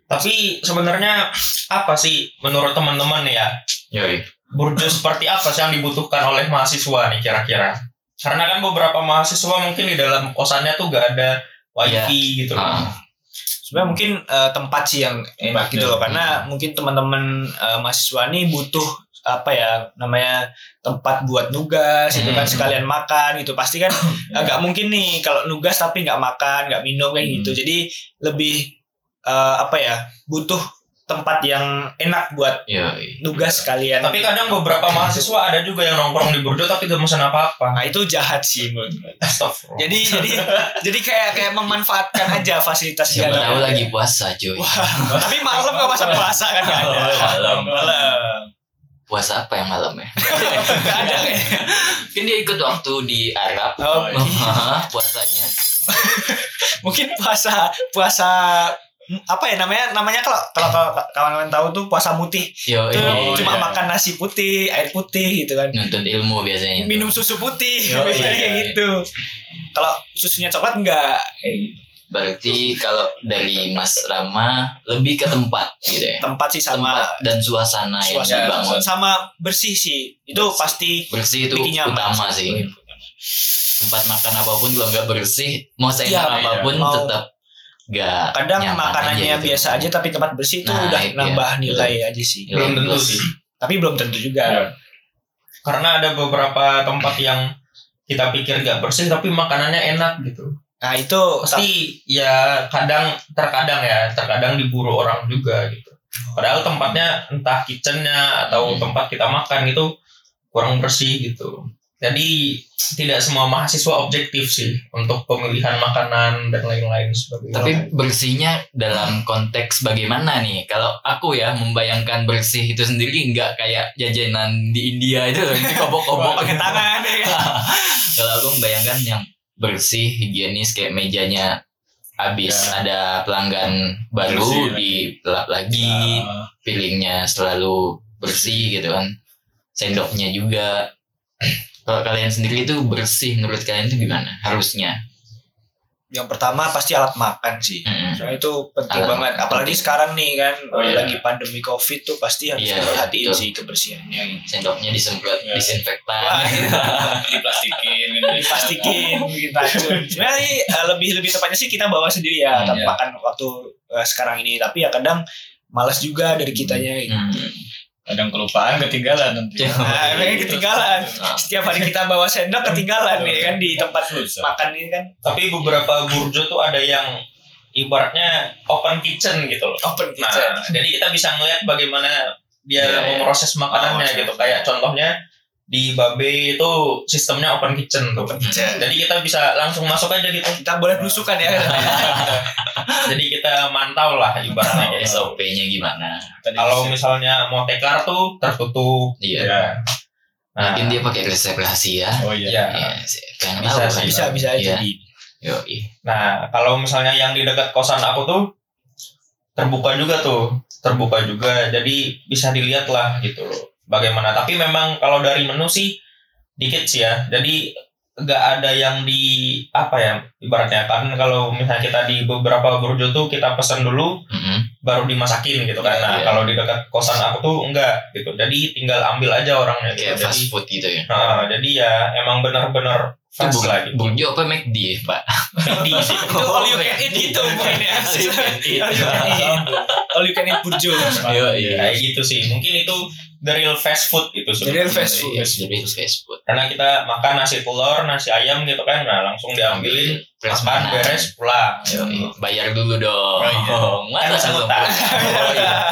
Tapi sebenarnya apa sih menurut teman-teman ya? Yoi. Burjo seperti apa sih yang dibutuhkan oleh mahasiswa nih kira-kira? Karena kan beberapa mahasiswa mungkin di dalam kosannya tuh gak ada wifi gitu. Ah. Sebenarnya mungkin eh, tempat sih yang enak Tempat, gitu loh karena mungkin teman-teman eh, mahasiswa ini butuh apa ya namanya tempat buat nugas itu kan Hmm. sekalian makan gitu pasti kan agak mungkin nih kalau nugas tapi nggak makan nggak minum kayak Hmm. gitu jadi lebih eh, apa ya butuh tempat yang enak buat yoi nugas sekalian Tapi kadang beberapa mahasiswa ada juga yang nongkrong di burjo tapi gak pesan apa-apa. nah itu jahat sih menurut jadi jadi jadi kayak kayak memanfaatkan aja fasilitas siapa yang tahu ada. lagi puasa cuy. Wah, tapi malam nggak masa puasa kan ada Oh, malam. malam. Puasa apa yang malam ya? Nggak ada kayaknya kan dia ikut waktu di Arab. Oh, Hahaha, puasanya. Mungkin puasa puasa apa ya namanya namanya kalau kalau kalau kawan-kawan tahu tuh puasa mutih yo itu Oh, cuma iya. makan nasi putih air putih gitu kan. Nuntut ilmu biasanya minum susu putih Oh, biasanya iya. kayak gitu. Kalau susunya coklat enggak gitu. berarti kalau dari Mas Rama lebih ke tempat gitu ya? Tempat sih sama. Tempat dan suasana yang suasana. dibangun. Sama bersih sih. Itu pasti bersih itu utama sih. Tempat makan apa pun kalau nggak bersih. Mau seenak Iya, apa pun mau- tetap nggak kadang makanannya aja gitu. biasa aja tapi tempat bersih itu Nah, udah iya. nambah nilai aja sih. Belum tentu sih. tapi belum tentu juga Ya. karena ada beberapa tempat yang kita pikir gak bersih tapi makanannya enak gitu nah itu pasti ya kadang terkadang ya terkadang diburu orang juga gitu padahal tempatnya entah kitchennya atau Hmm. tempat kita makan itu kurang bersih gitu jadi tidak semua mahasiswa objektif sih untuk pemilihan makanan dan lain-lain sebagainya Tapi bersihnya dalam konteks bagaimana nih? Kalau aku ya membayangkan bersih itu sendiri nggak kayak jajanan di India itu ini kobok-kobok pakai tangan ya kan? Kalau aku membayangkan yang bersih, higienis kayak mejanya habis Ya. ada pelanggan baru Bersih lagi. dipelap lagi, Nah, piringnya selalu bersih gitu kan. Sendoknya juga. Kalau kalian sendiri itu bersih menurut kalian itu gimana? Harusnya. yang pertama pasti alat makan sih Mm-mm. Soalnya itu penting Alat banget. makan Apalagi sekarang nih kan Oh, iya. lagi pandemi covid tuh pasti harus Iya, diperhatiin sih kebersihannya. Sendoknya disemprot Ya. disinfektan. Wah, diplastikin dipastikin bikin racun. Sebenarnya eh, lebih lebih tepatnya sih kita bawa sendiri ya Hmm, makan waktu eh, sekarang ini. Tapi ya kadang malas juga dari kitanya. gitu. Hmm. Kadang kelupaan ketinggalan nanti Ya. Nah, mereka ketinggalan. Nah, Setiap hari kita bawa sendok ketinggalan nih kan di tempat Susah. makan ini kan tapi beberapa burjo tuh ada yang ibaratnya open kitchen gitu loh open Nah, kitchen. jadi kita bisa ngeliat bagaimana dia Iya, iya. memproses makanannya Oh, gitu. Kayak contohnya di Babe itu sistemnya open kitchen tuh. Open kitchen. Jadi kita bisa langsung masuk aja gitu. Kita boleh belusukan ya. Jadi kita mantau lah ibaratnya gitu. SOP-nya gimana? Kalau misalnya mau tekar tuh tertutup. Iya. ya Nah, Mungkin dia pakai resep rahasia. oh iya Iya. Iya, Bisa tahu sih. kan? bisa bisa aja Iya. di Yoi. Nah, kalau misalnya yang di dekat kosan aku tuh terbuka juga tuh, terbuka juga. Jadi bisa dilihat lah gitu loh. Bagaimana? Tapi memang kalau dari menu sih dikit sih ya. Jadi nggak ada yang di apa ya ibaratnya kan kalau misalnya kita di beberapa burjo tuh kita pesan dulu Mm-mm. baru dimasakin gitu kan. Nah, Iya. kalau di dekat kosan aku tuh enggak gitu. Jadi tinggal ambil aja orangnya gitu. Jadi, fast food gitu ya. nah, jadi ya emang benar-benar fast gitu. burjo apa McD ya, Pak? McD sih. itu all you can eat gitu mungkin ya. All you can eat. All you can eat. All you can eat burjo. Yoi. kayak gitu sih mungkin itu the real fast food itu The real fast food. Iya, Jadi itu fast food. karena kita makan nasi telur nasi ayam gitu kan nah langsung diambilin Press makan mana? beres pulang Yoi. Bayar dulu dong. Oh, iya. Masa Kan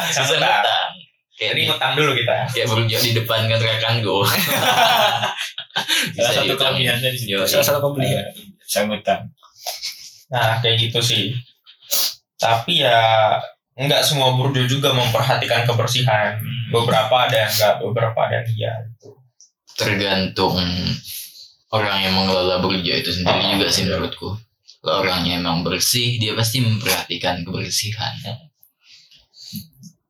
bisa langsung Kayak di, ngutang dulu kita kayak burjo di depan kontrakan gue. salah satu kelebihannya di situ Yoi. Salah satu pembeli ya. saya ngutang nah kayak gitu sih tapi ya nggak semua burjo juga memperhatikan kebersihan beberapa ada yang enggak beberapa ada yang iya gitu. tergantung orang yang mengelola burjo itu sendiri Oh, juga sih menurutku. Kalau orangnya emang bersih, dia pasti memperhatikan kebersihan.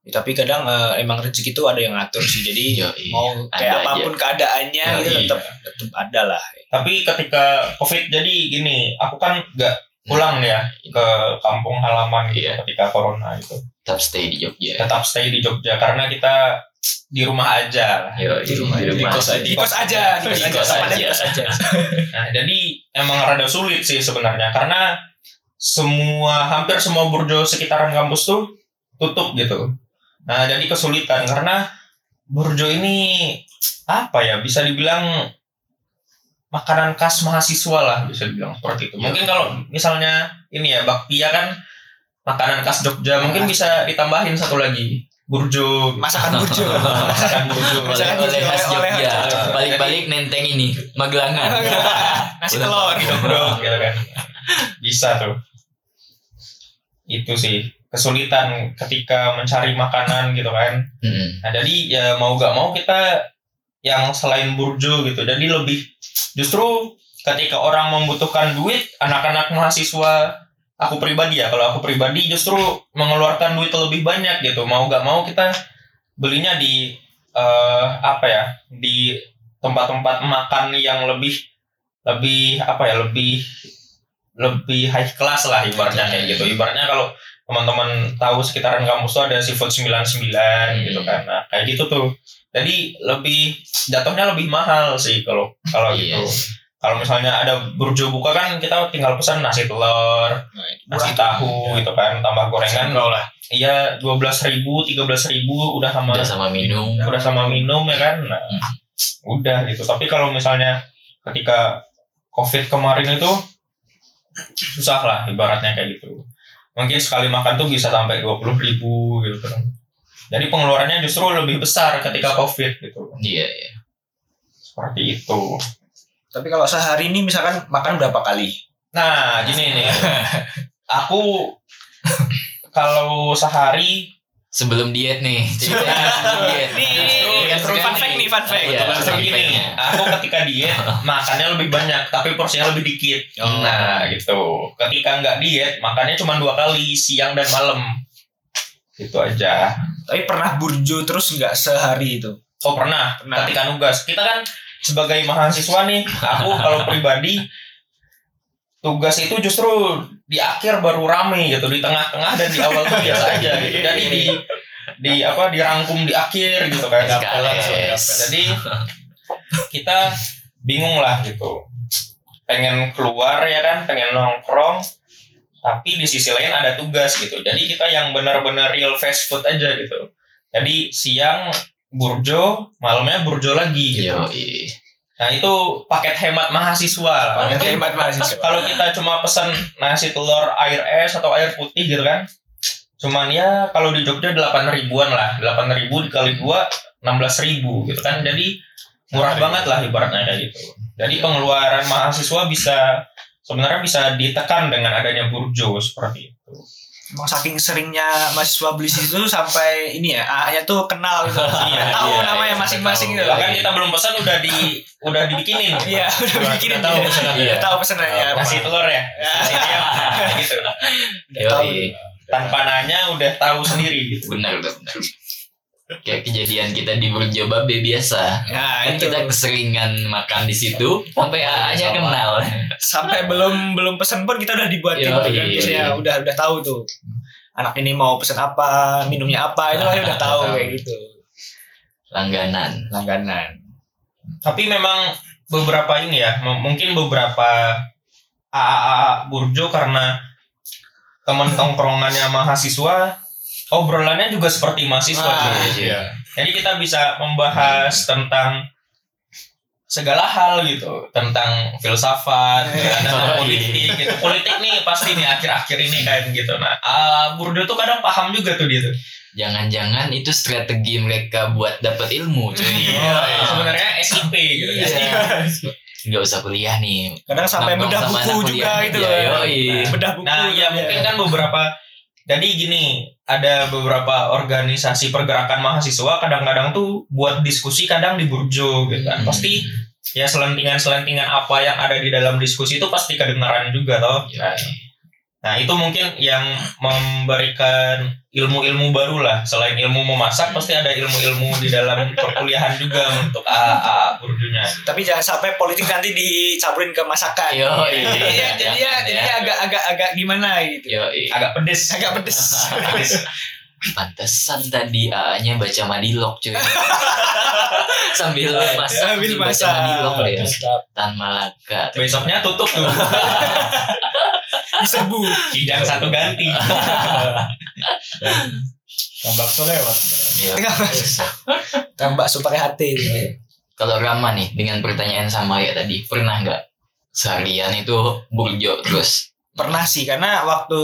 Ya, tapi kadang eh, emang rezeki itu ada yang ngatur sih. Jadi Yoi. mau Ada kayak aja. apa pun keadaannya Yoi. gitu tetap tetap ada lah. tapi ketika covid jadi gini aku kan nggak pulang ya ke kampung halaman gitu Iya. ketika corona itu Tetap stay di Jogja. tetap stay di Jogja karena kita di rumah aja lah. Yoi, Di rumah, di di rumah. kos aja. Di kos aja, di kos Di aja, kos Tepatnya di aja. kos aja. Nah, jadi emang rada sulit sih sebenarnya karena semua hampir semua burjo sekitaran kampus tuh tutup gitu. Nah, jadi kesulitan karena burjo ini apa ya bisa dibilang makanan khas mahasiswa lah bisa dibilang seperti itu. Mungkin kalau misalnya ini ya bakpia kan makanan khas Jogja mungkin bisa ditambahin satu lagi burjo Masakan burjo. masakan burjo Masakan oleh burjo, khas Jogja. Balik-balik nenteng ini, Magelangan. Nasi telur gitu. bro gitu kan bisa tuh itu sih kesulitan ketika mencari makanan gitu kan. Mm-mm. nah jadi ya mau gak mau kita yang selain burjo gitu. Jadi lebih justru ketika orang membutuhkan duit anak-anak mahasiswa aku pribadi ya kalau aku pribadi justru mengeluarkan duit lebih banyak gitu. Mau gak mau kita belinya di eh, apa ya di tempat-tempat makan yang lebih lebih apa ya lebih lebih high class lah ibaratnya kayak gitu. Ibaratnya kalau teman-teman tahu sekitaran kampus tuh ada seafood 99 gitu kan nah kayak gitu tuh jadi lebih jatuhnya lebih mahal sih kalau kalau Iya gitu kalau misalnya ada burjo buka kan kita tinggal pesan nasi telur, Nah, nasi tahu gitu kan, tambah gorengan. Lah. Iya dua belas ribu, tiga belas ribu udah sama Udah sama minum. udah sama minum ya kan. Nah, udah gitu. Tapi kalau misalnya ketika covid kemarin itu susah lah ibaratnya kayak gitu. Mungkin sekali makan tuh bisa sampai dua puluh ribu gitu kan. Jadi pengeluarannya justru lebih besar ketika covid gitu. Iya, iya. Seperti itu. Tapi kalau sehari ini misalkan makan berapa kali? Nah, gini nih. Aku kalau sehari Sebelum diet nih. Ceritanya sebelum diet. Nih, Kan fun sekarang fact nih, fun fact. Iya, fun gini, aku ketika diet makannya lebih banyak, tapi porsinya lebih dikit. Oh. Nah, gitu. Ketika nggak diet, makannya cuma dua kali, siang dan malam. Gitu aja. Tapi pernah burjo terus nggak sehari itu? Oh pernah, Pernah. ketika nugas. Kita kan sebagai mahasiswa nih, aku kalau pribadi tugas itu justru di akhir baru rame gitu, di tengah-tengah dan di awal tuh biasa aja gitu. Jadi di di apa dirangkum di akhir gitu kan. SKS. Jadi kita bingung lah gitu. Pengen keluar ya kan, pengen nongkrong, tapi di sisi lain ada tugas gitu. Jadi kita yang benar-benar real fast food aja gitu. Jadi siang burjo, malamnya burjo lagi gitu. Yoi. Nah itu paket hemat mahasiswa lah. Paket Mungkin hemat mahasiswa. Kalau kita cuma pesan nasi telur air es atau air putih gitu kan, cuman ya kalau di Jogja 8 ribuan lah, 8 ribu dikali dua 16 ribu gitu kan, jadi murah banget lah ibaratnya kayak gitu. Jadi pengeluaran mahasiswa bisa sebenarnya bisa ditekan dengan adanya burjo seperti itu. Emang saking seringnya mahasiswa beli situ sampai ini ya, A-nya tuh kenal gitu. Iya, tahu iya, namanya iya, masing-masing gitu. Bahkan kita belum pesan udah di udah dibikinin. Iya, udah bikin tahu pesanannya. Udah tahu pesanannya. Nasi telur ya, nasi ayam, kayak gitu. Udah tahu. Tanpa nanya udah tahu sendiri gitu. Benar, benar, benar. Kayak kejadian kita di Burjo Babe biasa. Nah, Kan itu kita keseringan makan di situ sampai A-nya Sama. kenal. sampai belum belum pesen pun kita udah dibuatin Iya, tuh kan iya, biasanya iya. udah udah tahu tuh. Anak ini mau pesen apa, minumnya apa, itu kan udah tahu kayak gitu. Langganan. Langganan. Tapi memang beberapa ini ya, mungkin beberapa AAA Burjo karena teman tongkrongannya mahasiswa, obrolannya juga seperti mahasiswa. Ah, gitu. Iya. Jadi kita bisa membahas tentang segala hal gitu, tentang filsafat, Iya. tentang politik gitu. Politik nih pasti nih akhir-akhir ini kayak gitu. Nah, ah, Burjo tuh kadang paham juga tuh dia tuh. Jangan-jangan itu strategi mereka buat dapat ilmu, cuy. Iya, sebenarnya SIP gitu kan. Iya. Nggak usah kuliah nih. Kadang sampai bedah buku juga gitu kan. yoi. Bedah buku. Nah, ya mungkin kan beberapa jadi gini, ada beberapa organisasi pergerakan mahasiswa kadang-kadang tuh buat diskusi kadang di Burjo gitu kan. Hmm. Pasti ya selentingan-selentingan apa yang ada di dalam diskusi itu pasti kedengaran juga toh. Nah, Nah, itu mungkin yang memberikan ilmu-ilmu baru lah. Selain ilmu memasak, pasti ada ilmu-ilmu di dalam perkuliahan juga untuk AA burjunya. Tapi jangan sampai politik nanti dicampurin ke masakan. Yoi. Iya, jadi ya, jadi Jangan, agak agak agak gimana gitu. Yoi. Agak pedes. Agak pedes. Pedes. Pantesan tadi A-nya baca Madilog cuy. Sambil masak. Sambil baca masak. Madilog ya. Tan Malaka. Besoknya tutup tuh. Diserbu. Hidang satu ganti. Yang bakso lewat. Iya. Tambah supaya hati. gitu. Kalau Rama nih dengan pertanyaan sama ya tadi, pernah nggak seharian itu burjo terus? Pernah sih karena waktu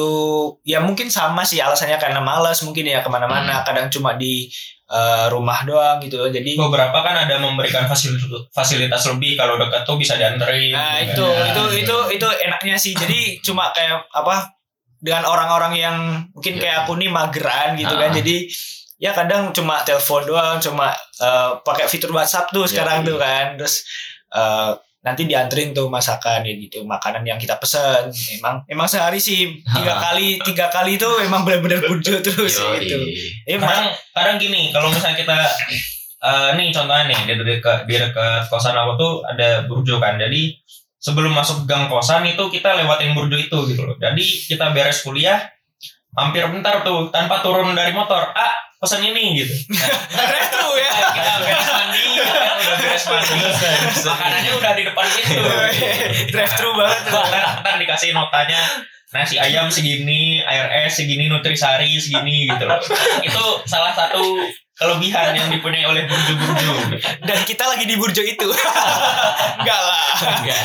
ya mungkin sama sih alasannya karena malas mungkin ya ke mana-mana kadang cuma di eh, rumah doang gitu jadi Beberapa kan ada memberikan fasilitas, fasilitas lebih kalau dekat tuh bisa dianterin. nah gitu itu kan. itu itu itu enaknya sih jadi cuma kayak apa dengan orang-orang yang mungkin Iya. kayak aku nih mageran gitu Ah. kan jadi ya kadang cuma telepon doang cuma eh, pakai fitur WhatsApp tuh sekarang Iya, tuh kan terus eh, nanti dianterin tuh masakan ya gitu makanan yang kita pesen. Emang emang sehari sih tiga kali tiga kali itu emang benar-benar burjo terus Yoi. gitu. Eh, kadang kadang gini kalau misalnya kita eh, nih contohnya nih di dekat di dekat kosan aku tuh ada burjo kan. Jadi sebelum masuk gang kosan itu kita lewatin burjo itu gitu loh. Jadi kita beres kuliah hampir bentar tuh tanpa turun dari motor ah pesan ini gitu. Drive thru ya. Kita beres mandi udah beres mandi makanannya udah di depan pintu. Drive thru banget ntar, ntar dikasih notanya nasi ayam segini air es segini nutrisari segini gitu loh. Itu salah satu kelebihan yang dipunyai oleh burjo-burjo dan kita lagi di Burjo itu enggak lah Enggak.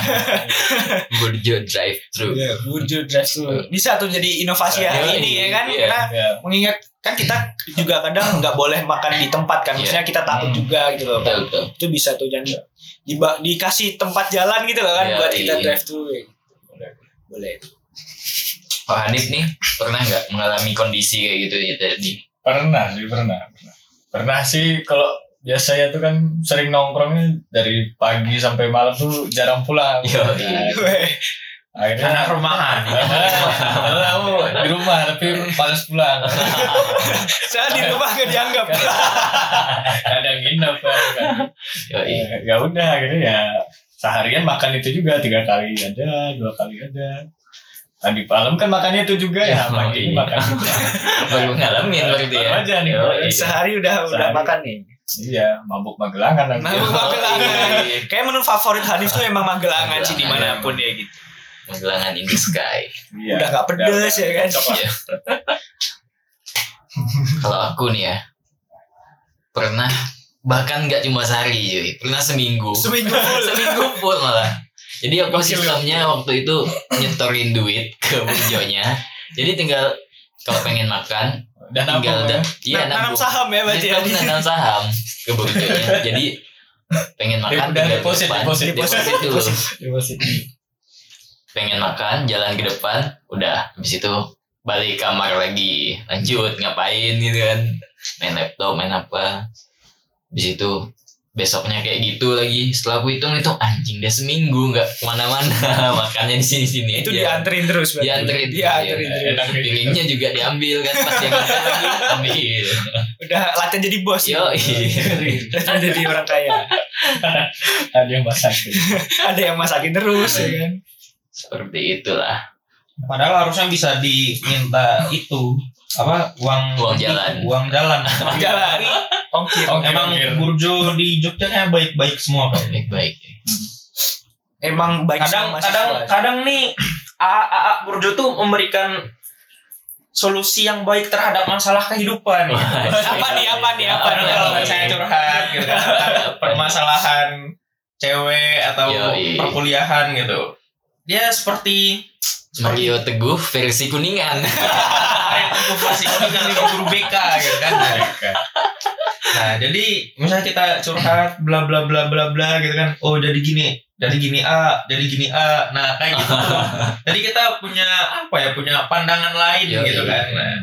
Burjo drive thru. Iya, Burjo drive thru bisa tuh jadi inovasi hari Iya, ini ya kan iya. karena Ya. mengingat kan kita juga kadang nggak boleh makan di tempat kan Iya. maksudnya kita takut Hmm. juga gitu loh Betul, betul. itu bisa tuh dan diba- dikasih tempat jalan gitu loh kan Iya, buat kita iya. drive thru boleh Pak Hanif nih pernah nggak mengalami kondisi kayak gitu ya tadi? Pernah sih, pernah. Pernah, pernah sih kalau biasanya tuh kan sering nongkrongnya dari pagi sampai malam tuh jarang pulang. Yo, Nah, iya. Akhirnya anak rumahan aku di rumah tapi males pulang. saya di rumah gak dianggap Kadang nginep kan. Iya. Eh, Ya udah akhirnya ya seharian makan itu juga tiga kali ada, dua kali ada. Tadi malam kan makannya itu juga ya, Ya, pagi iya. makan juga. Baru ngalamin berarti ya. Aja nih. Yo, iya. sehari udah udah Sehari. makan nih Iya, mabuk magelangan nanti. Mabuk Magelangan. Iya. kayak menu favorit Hanif tuh emang Magelangan sih Magelangan. di mana pun ya gitu Magelangan in the sky. Iya. udah gak pedes ya kan. Iya. Kalau aku nih ya pernah bahkan nggak cuma sehari pernah seminggu seminggu full seminggu full malah jadi aku sistemnya waktu itu nyetorin duit ke burjonya jadi tinggal kalau pengen makan Dan tinggal apa? da- ya? iya Nah, nanam nabung saham ya berarti ya. nanam saham ke burjonya jadi pengen makan udah deposit, deposit, deposit dulu. Deposit. pengen makan jalan ke depan udah habis itu balik kamar lagi. Lanjut ngapain gitu kan? Main laptop main apa? Habis itu besoknya kayak gitu lagi. Setelah aku hitung itu anjing dia seminggu nggak ke mana-mana. Makannya di sini sini itu dianterin terus berarti. dianterin. Dianterin Iya. terus. Enak kayak gitu. piringnya juga diambil kan pas dia makan lagi. Ambil. Udah latihan jadi bos. Yo latihan jadi orang kaya. Ada yang masakin. ada yang masakin terus ya kan? Seperti itulah. Padahal harusnya bisa diminta itu apa uang Uang jalan. uang jalan. Jalan ongkir Ongkir. emang burjo di Jogja kayak baik-baik semua kan baik-baik emang baik kadang sama kadang kadang nih AA AA Burjo tuh memberikan solusi yang baik terhadap masalah kehidupan ya. apa nih apa nih apa Kadang nih kalau nih? curhat gitu kan permasalahan cewek atau Yoi. perkuliahan gitu dia seperti Mario Teguh versi kuningan. Informasi dengan guru BK gitu kan? Nah jadi misalnya kita curhat bla bla bla bla bla gitu kan. Oh jadi gini jadi gini A jadi gini A. Nah kayak gitu. Tuh jadi kita punya apa ya punya pandangan lain Yoi. gitu kan. Nah,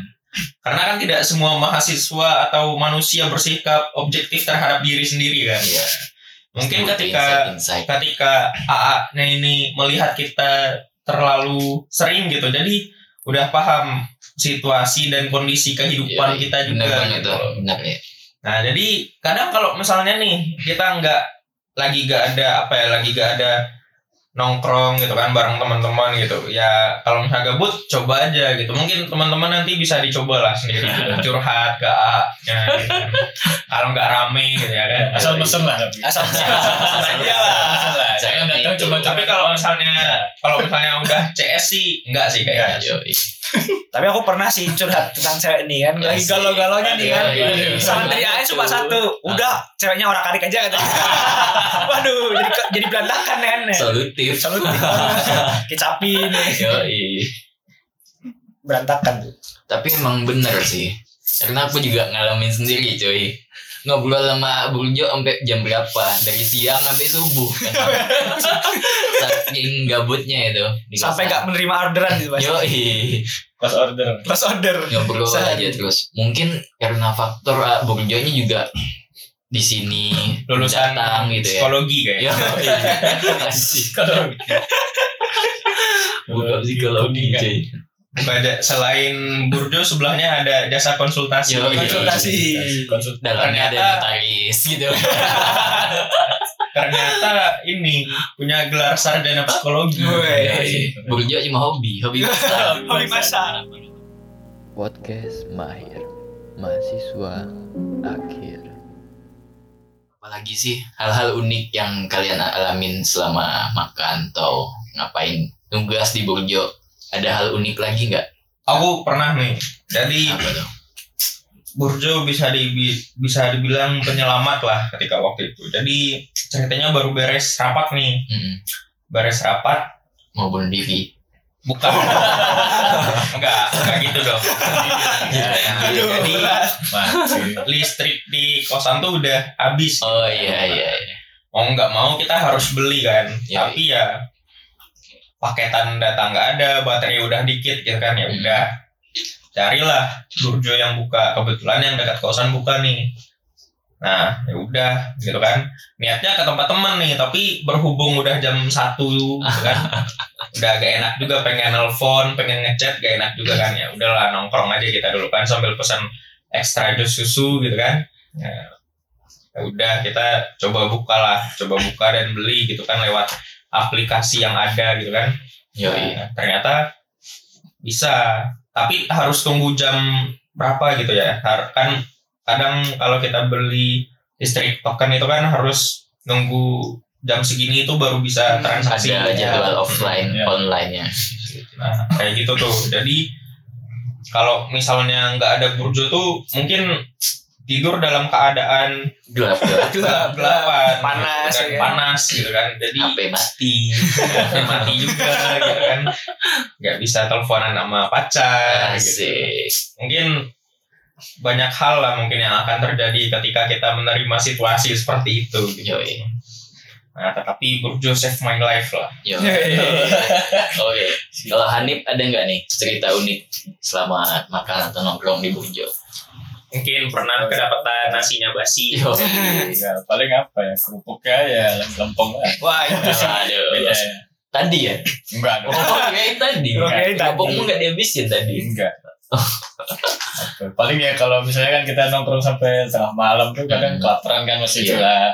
karena kan tidak semua mahasiswa atau manusia bersikap objektif terhadap diri sendiri kan. Iya. mungkin ketika ketika AA-nya ini melihat kita terlalu sering gitu. Jadi udah paham situasi dan kondisi kehidupan Iya, kita juga gitu bener ya Nah jadi kadang kalau misalnya nih kita nggak lagi gak ada apa ya lagi gak ada nongkrong gitu kan bareng teman-teman gitu. Ya kalau misalnya gabut coba aja gitu. Mungkin teman-teman nanti bisa dicoba lah sendiri gitu. curhat ke A ya, gitu. kalau nggak rame gitu ya kan. Asal pesen lah tapi. asal aja lah lah. Jangan datang cuma tapi kalau misalnya kalau misalnya udah CS sih enggak sih kayaknya. Tapi aku pernah sih curhat tentang cewek nih kan. Lagi galau-galaunya nih kan. Iya, iya, iya. sama dari AS cuma satu. Udah ceweknya orang karik aja katanya. Waduh jadi jadi berantakan kan solutif selalu kecapin Yoi. berantakan tuh tapi emang bener sih. Karena aku juga ngalamin sendiri coy. Ngobrol sama Burjo sampai jam berapa? Dari siang sampai subuh kan. saking gabutnya itu sampai nggak menerima orderan gitu mas. Yoi. Pas order. pas order. Ngobrol Sehari. aja terus. Mungkin karena faktor ah, Burjonya juga di sini lulusan datang gitu ya psikologi kayaknya Yoi. Asik. buka psikologi cuy Pada selain Burjo sebelahnya ada jasa konsultasi. Yo, iya. konsultasi Konsultasi. dalamnya ada Ternyata- notaris gitu Ternyata ini punya gelar sarjana psikologi. Yoi. Burjo cuma hobi hobi masak hobi masak Podcast Mahir mahasiswa akhir. Apalagi sih hal-hal unik yang kalian alamin selama makan atau ngapain tugas di Burjo? Ada hal unik lagi nggak? Aku pernah nih. Jadi Apa tuh? Burjo bisa di bisa dibilang penyelamat lah ketika waktu itu. Jadi ceritanya baru beres rapat nih. Mm-mm. Beres rapat Mau bunuh diri? Bukan enggak enggak gitu dong Ya, ya. jadi listrik di kosan tuh udah habis Oh iya iya. iya. mau nggak mau kita harus beli kan Iya. tapi ya paketan data nggak ada baterai udah dikit gitu kan ya Hmm. udah carilah Burjo yang buka kebetulan yang dekat kosan buka nih nah ya udah gitu kan. Niatnya ke tempat temen nih tapi berhubung udah jam satu gitu kan. Udah agak enak juga pengen nelfon pengen ngechat gak enak juga kan. Ya udahlah nongkrong aja kita dulu kan sambil pesan ekstra jus susu gitu kan. Ya, ya udah kita coba buka lah. Coba buka dan beli gitu kan lewat aplikasi yang ada gitu kan. Yoi. Nah, ternyata bisa. Tapi harus tunggu jam berapa gitu ya. Kan kadang kalau kita beli listrik token itu kan harus nunggu jam segini itu baru bisa transaksi Ada jadwal offline, Iya. online-nya. Nah, kayak gitu tuh. Jadi kalau misalnya nggak ada burjo tuh mungkin tidur dalam keadaan Gelap gelap. Gelap, Panas, dan ya panas gitu kan. Jadi HP mati. mati juga gitu kan. Nggak bisa teleponan sama pacar. Gitu. Mungkin banyak hal lah mungkin yang akan terjadi ketika kita menerima situasi seperti itu. Gitu. Yoi. Nah, tetapi burjo save my life lah. Iya, Oke. Kalau Hanif ada nggak nih cerita unik selama makan atau nongkrong di Burjo? Mungkin pernah kedapatan nasinya basi. Yoi. Ya, paling apa ya kerupuknya ya lempeng lah. Wah, itu sih. Aduh. Beda ya. Tadi ya? Enggak Oh, kayak tadi. Oke, tadi. Kerupukmu nggak dihabisin tadi. Enggak. Paling ya kalau misalnya kan kita nongkrong sampai tengah malam tuh kadang Hmm. kelaparan kan masih Iya. lah.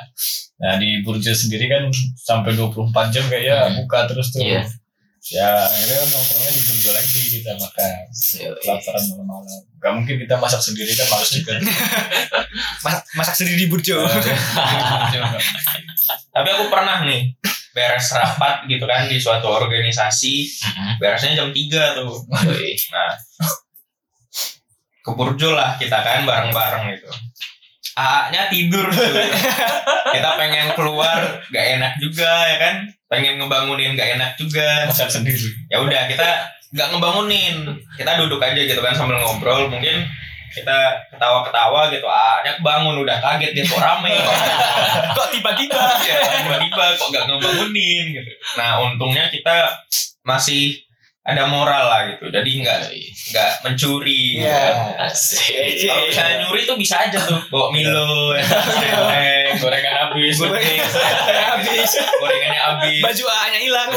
Nah di Burjo sendiri kan sampai 24 jam kayaknya Hmm. buka terus tuh. Iya. Ya akhirnya nongkrongnya di Burjo lagi kita makan. Kelaparan malam-malam. Gak mungkin kita masak sendiri kan males juga. Mas- masak sendiri di Burjo. Di Burjo. Tapi aku pernah nih beres rapat gitu kan di suatu organisasi, Mm-mm. beresnya jam 3 tuh. Nah, ke Burjo lah kita kan bareng-bareng gitu. A-nya tidur kita pengen keluar gak enak juga ya kan. Pengen ngebangunin gak enak juga. masak sendiri. Ya udah kita gak ngebangunin. Kita duduk aja gitu kan sambil ngobrol. Mungkin kita ketawa-ketawa gitu. A-nya kebangun udah kaget dia kok rame. Kok tiba-tiba? ya tiba-tiba kok gak ngebangunin gitu. Nah untungnya kita masih ada moral lah gitu. Jadi nggak nggak mencuri. gitu. Iya. Asik. Kalau misalnya nyuri tuh bisa aja tuh bawa Milo, ya, eh, Gorengan habis. gorengan Habis. gorengannya habis. Baju A-nya hilang.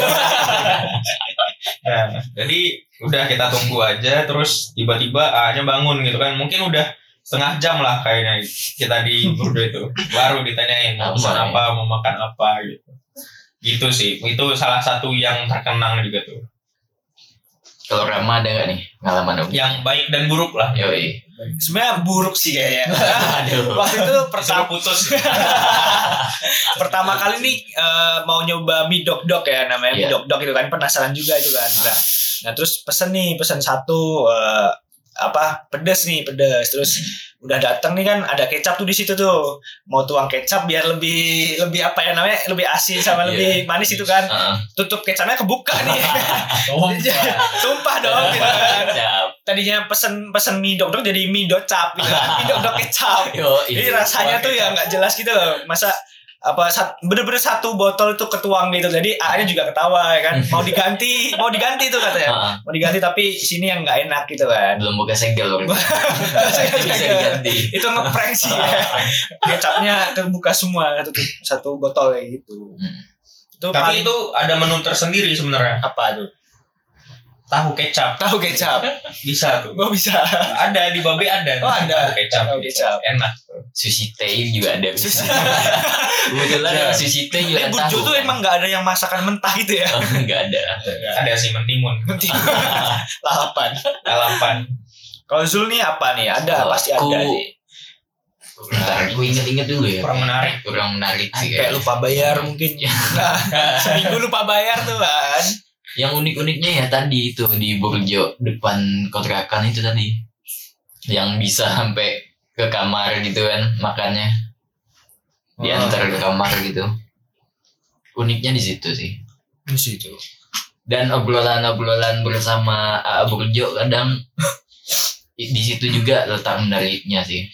Nah, jadi udah kita tunggu aja terus tiba-tiba A-nya bangun gitu kan. Mungkin udah setengah jam lah kayaknya kita di Burdo itu. Baru ditanyain mau pesan Apa, apa, mau makan apa gitu. Gitu sih. Itu salah satu yang terkenang juga tuh. Kalau Rama ada nggak nih pengalaman unik? Yang baik dan buruk lah. Yoi. Sebenarnya buruk sih kayaknya. Aduh. Waktu itu pertama putus. pertama kali nih eh, mau nyoba mie dok dok ya namanya mie Iya. dok dok itu kan penasaran juga itu kan. Nah, nah terus pesen nih pesen satu eh, apa pedes nih pedes terus udah datang nih kan ada kecap tuh di situ tuh mau tuang kecap biar lebih lebih apa ya namanya lebih asin sama Iya. lebih manis itu kan Heeh. tutup kecapnya kebuka nih Oh, sumpah dong gitu kan. Tadinya pesen pesen mie dok dok jadi mie docap gitu kan. mie dok dok kecap Yoi. jadi rasanya tuh ya nggak jelas gitu loh. Masa apa sat, bener-bener satu botol itu ketuang gitu. Jadi A-nya juga ketawa ya kan. Mau diganti, mau diganti tuh katanya. Heeh. Mau diganti tapi sini yang nggak enak gitu kan. Belum buka segel loh. Saya Bisa diganti. itu ngeprank sih ya. Kecapnya terbuka semua satu satu botol kayak gitu. Hmm. Itu Tapi paling- itu ada menu tersendiri sebenarnya. apa tuh? Tahu kecap Tahu kecap. bisa tuh. Gua bisa. Ada di Babe ada. Oh, ada. Tahu kecap. Tahu kecap. Enak. Sushi teh juga ada. Sushi. Kebetulan Ya. sushi teh Eh, juga Burjo tuh emang nggak ada yang masakan mentah gitu ya. Enggak ada. Ada sih mentimun. Penting. Lalapan. Lalapan. Kalau Zul nih apa nih? Ada pasti aku- ada sih. Bentar, gue inget-inget dulu ya. Kurang menarik. Kurang menarik sih. Kayak lupa bayar mungkin. Nah, seminggu lupa bayar tuh kan. Yang unik-uniknya ya tadi itu di Burjo depan kontrakan itu tadi. Yang bisa sampai ke kamar gitu kan makannya. Diantar ke kamar gitu. Uniknya di situ sih. Di situ. Dan obrolan-obrolan bersama AA Burjo kadang di situ juga letak menariknya sih.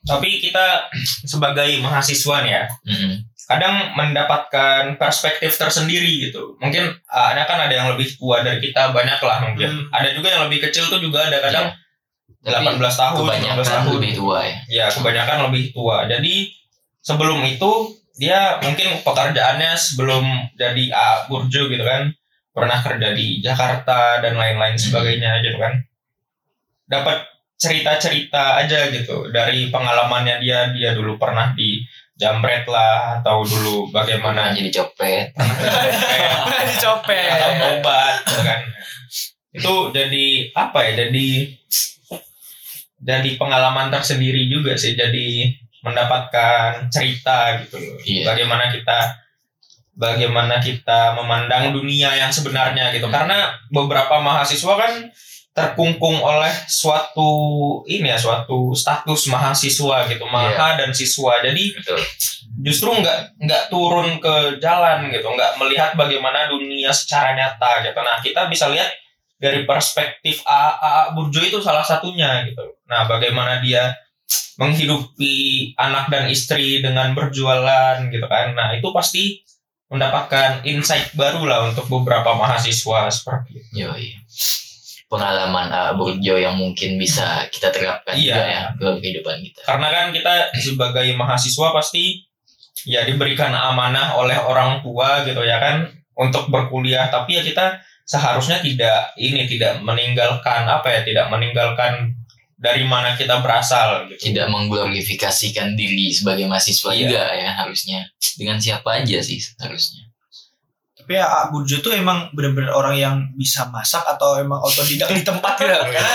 Tapi kita sebagai mahasiswa nih ya, Mm-mm. Kadang mendapatkan perspektif tersendiri gitu. Mungkin ah, ada kan ada yang lebih tua dari kita banyak lah mungkin. Hmm. Ada juga yang lebih kecil tuh juga ada kadang Tapi 18 tahun, 19 kebanyakan tahun. lebih tua ya. Ya kebanyakan lebih tua. Jadi sebelum itu dia mungkin pekerjaannya sebelum jadi A Burjo gitu kan pernah kerja di Jakarta dan lain-lain sebagainya gitu kan. Dapat cerita-cerita aja gitu dari pengalamannya dia dia dulu pernah di jambret lah atau dulu bagaimana jadi copet. Pernah dicopet. atau obat gitu kan itu jadi apa ya jadi jadi pengalaman tersendiri juga sih jadi mendapatkan cerita gitu loh Iya. bagaimana kita bagaimana kita memandang dunia yang sebenarnya gitu Hmm. karena beberapa mahasiswa kan terkungkung oleh suatu ini ya suatu status mahasiswa gitu maha dan siswa. Jadi Betul. justru nggak nggak turun ke jalan gitu nggak melihat bagaimana dunia secara nyata gitu. Nah kita bisa lihat dari perspektif AA, AA Burjo itu salah satunya gitu. Nah bagaimana dia menghidupi anak dan istri dengan berjualan gitu kan. Nah itu pasti mendapatkan insight baru lah untuk beberapa mahasiswa seperti itu. Yoi. Pengalaman uh, Burjo yang mungkin bisa kita terapkan Iya. juga ya ke kehidupan kita. karena kan kita sebagai mahasiswa pasti ya diberikan amanah oleh orang tua gitu ya kan untuk berkuliah tapi ya kita seharusnya tidak ini tidak meninggalkan apa ya tidak meninggalkan dari mana kita berasal gitu Tidak mengglorifikasikan diri sebagai mahasiswa Iya. juga ya harusnya. Dengan siapa aja sih harusnya. Tapi ya A. Burjo tuh emang bener-bener orang yang bisa masak atau emang otodidak di tempat gitu. Karena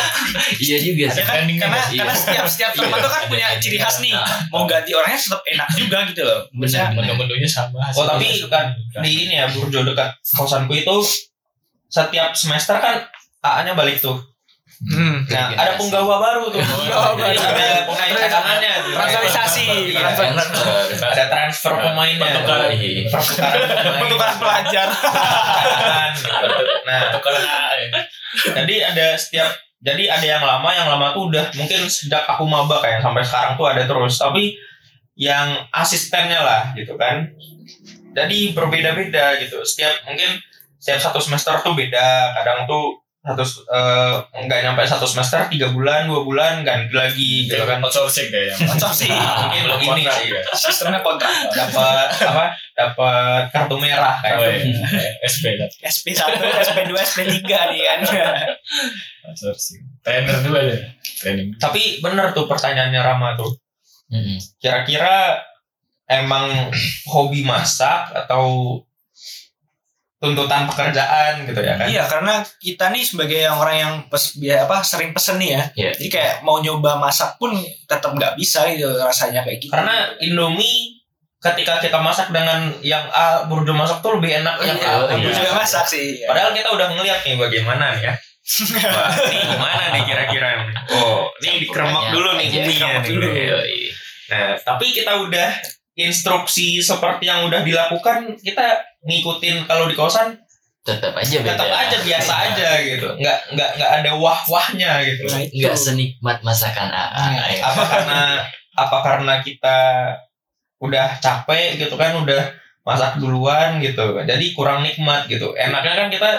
iya juga sih. Kan, karena, Iya. karena setiap setiap tempat tuh kan punya ciri khas nih. Nah, Mau ganti orangnya tetap enak juga gitu loh. Benar. Menu-menunya sama. oh tapi kan di ini ya Burjo dekat kosanku itu setiap semester kan AA-nya balik tuh Hmm. nah Regenerasi. ada penggawa baru tuh Penggawa Jadi baru. ada pemain cadangannya tuh. Transferisasi. Iya, Transfer. ada transfer pemainnya Pertukaran. Iya. pertukaran pemain. Pertukaran pelajar. Cadangan, gitu. nah jadi ada setiap jadi ada yang lama yang lama tuh udah mungkin sejak aku maba kayak sampai sekarang tuh ada terus tapi yang asistennya lah gitu kan jadi berbeda-beda gitu setiap mungkin setiap satu semester tuh beda kadang tuh satu eh, nggak nyampe satu semester tiga bulan dua bulan ganti lagi gitu kan outsourcing kayak yang Kocok sih. mungkin ini sih Sistemnya kontrak. dapat apa dapat kartu merah kayak Oh, gitu. iya. SP kan SP1, SP2, SP3 nih kan. outsourcing. Trainer dulu aja. Training. tapi bener tuh pertanyaannya Rama tuh kira-kira emang hobi masak atau tuntutan pekerjaan gitu ya kan? Iya, karena kita nih sebagai yang orang yang pes, ya apa sering pesen nih ya. Iya. Jadi kayak mau nyoba masak pun tetap nggak bisa gitu rasanya kayak gitu. Karena Indomie ketika kita masak dengan yang A burjo masak tuh lebih enak yang Iya, A oh, aku iya. juga masak sih. Padahal kita udah ngeliat nih bagaimana ya. Wah, ini gimana nih kira-kira nih? Oh, ini dikeremak dulu nih uminya nih. Nah, tapi kita udah instruksi seperti yang udah dilakukan, kita ngikutin kalau di kosan Tetap aja beda. tetap aja biasa aja gitu nggak nggak nggak ada wah wahnya gitu Nah. Nggak senikmat masakan AA. Ya. apa karena apa karena kita udah capek gitu kan udah masak duluan gitu jadi kurang nikmat gitu enaknya kan kita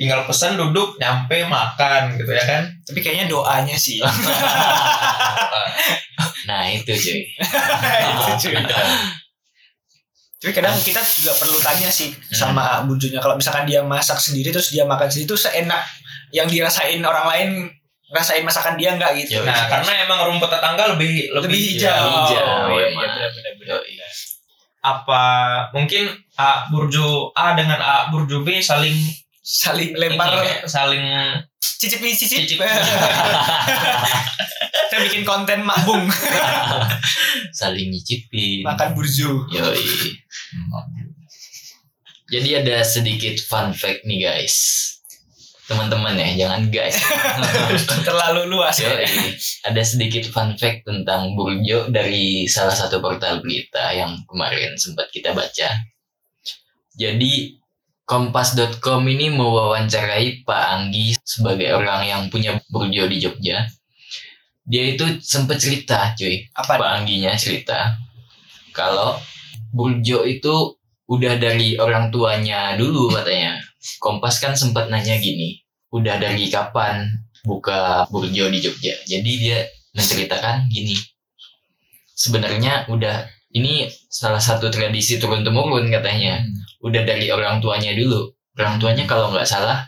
tinggal pesan duduk nyampe makan gitu ya kan Tapi kayaknya doanya sih. Nah itu cuy. Itu cuy. Tapi kadang kita juga perlu tanya sih sama bujunya kalau misalkan dia masak sendiri terus dia makan sendiri itu seenak yang dirasain orang lain rasain masakan dia nggak gitu. Yoi. nah karena emang rumput tetangga lebih Lebih lebih hijau. Hijau, Iya, emang. benar-benar. Yoi. apa mungkin A burjo A dengan A burjo B saling saling lempar kayak saling cicip nih cicip. Cicip. Kita bikin konten makbung saling nyicipin makan burjo. Yoi. Jadi ada sedikit fun fact nih guys. Teman-teman ya, jangan guys. Terlalu luas ya. Ada sedikit fun fact tentang Burjo dari salah satu portal berita yang kemarin sempat kita baca. Jadi Kompas.com ini mewawancarai Pak Anggi sebagai orang yang punya Burjo di Jogja. Dia itu sempat cerita cuy, Apa? Pak Angginya cerita kalau Burjo itu udah dari orang tuanya dulu katanya. Kompas kan sempat nanya gini, udah dari kapan buka Burjo di Jogja? Jadi dia menceritakan gini, sebenarnya udah ini salah satu tradisi turun temurun katanya, udah dari orang tuanya dulu. Orang tuanya kalau nggak salah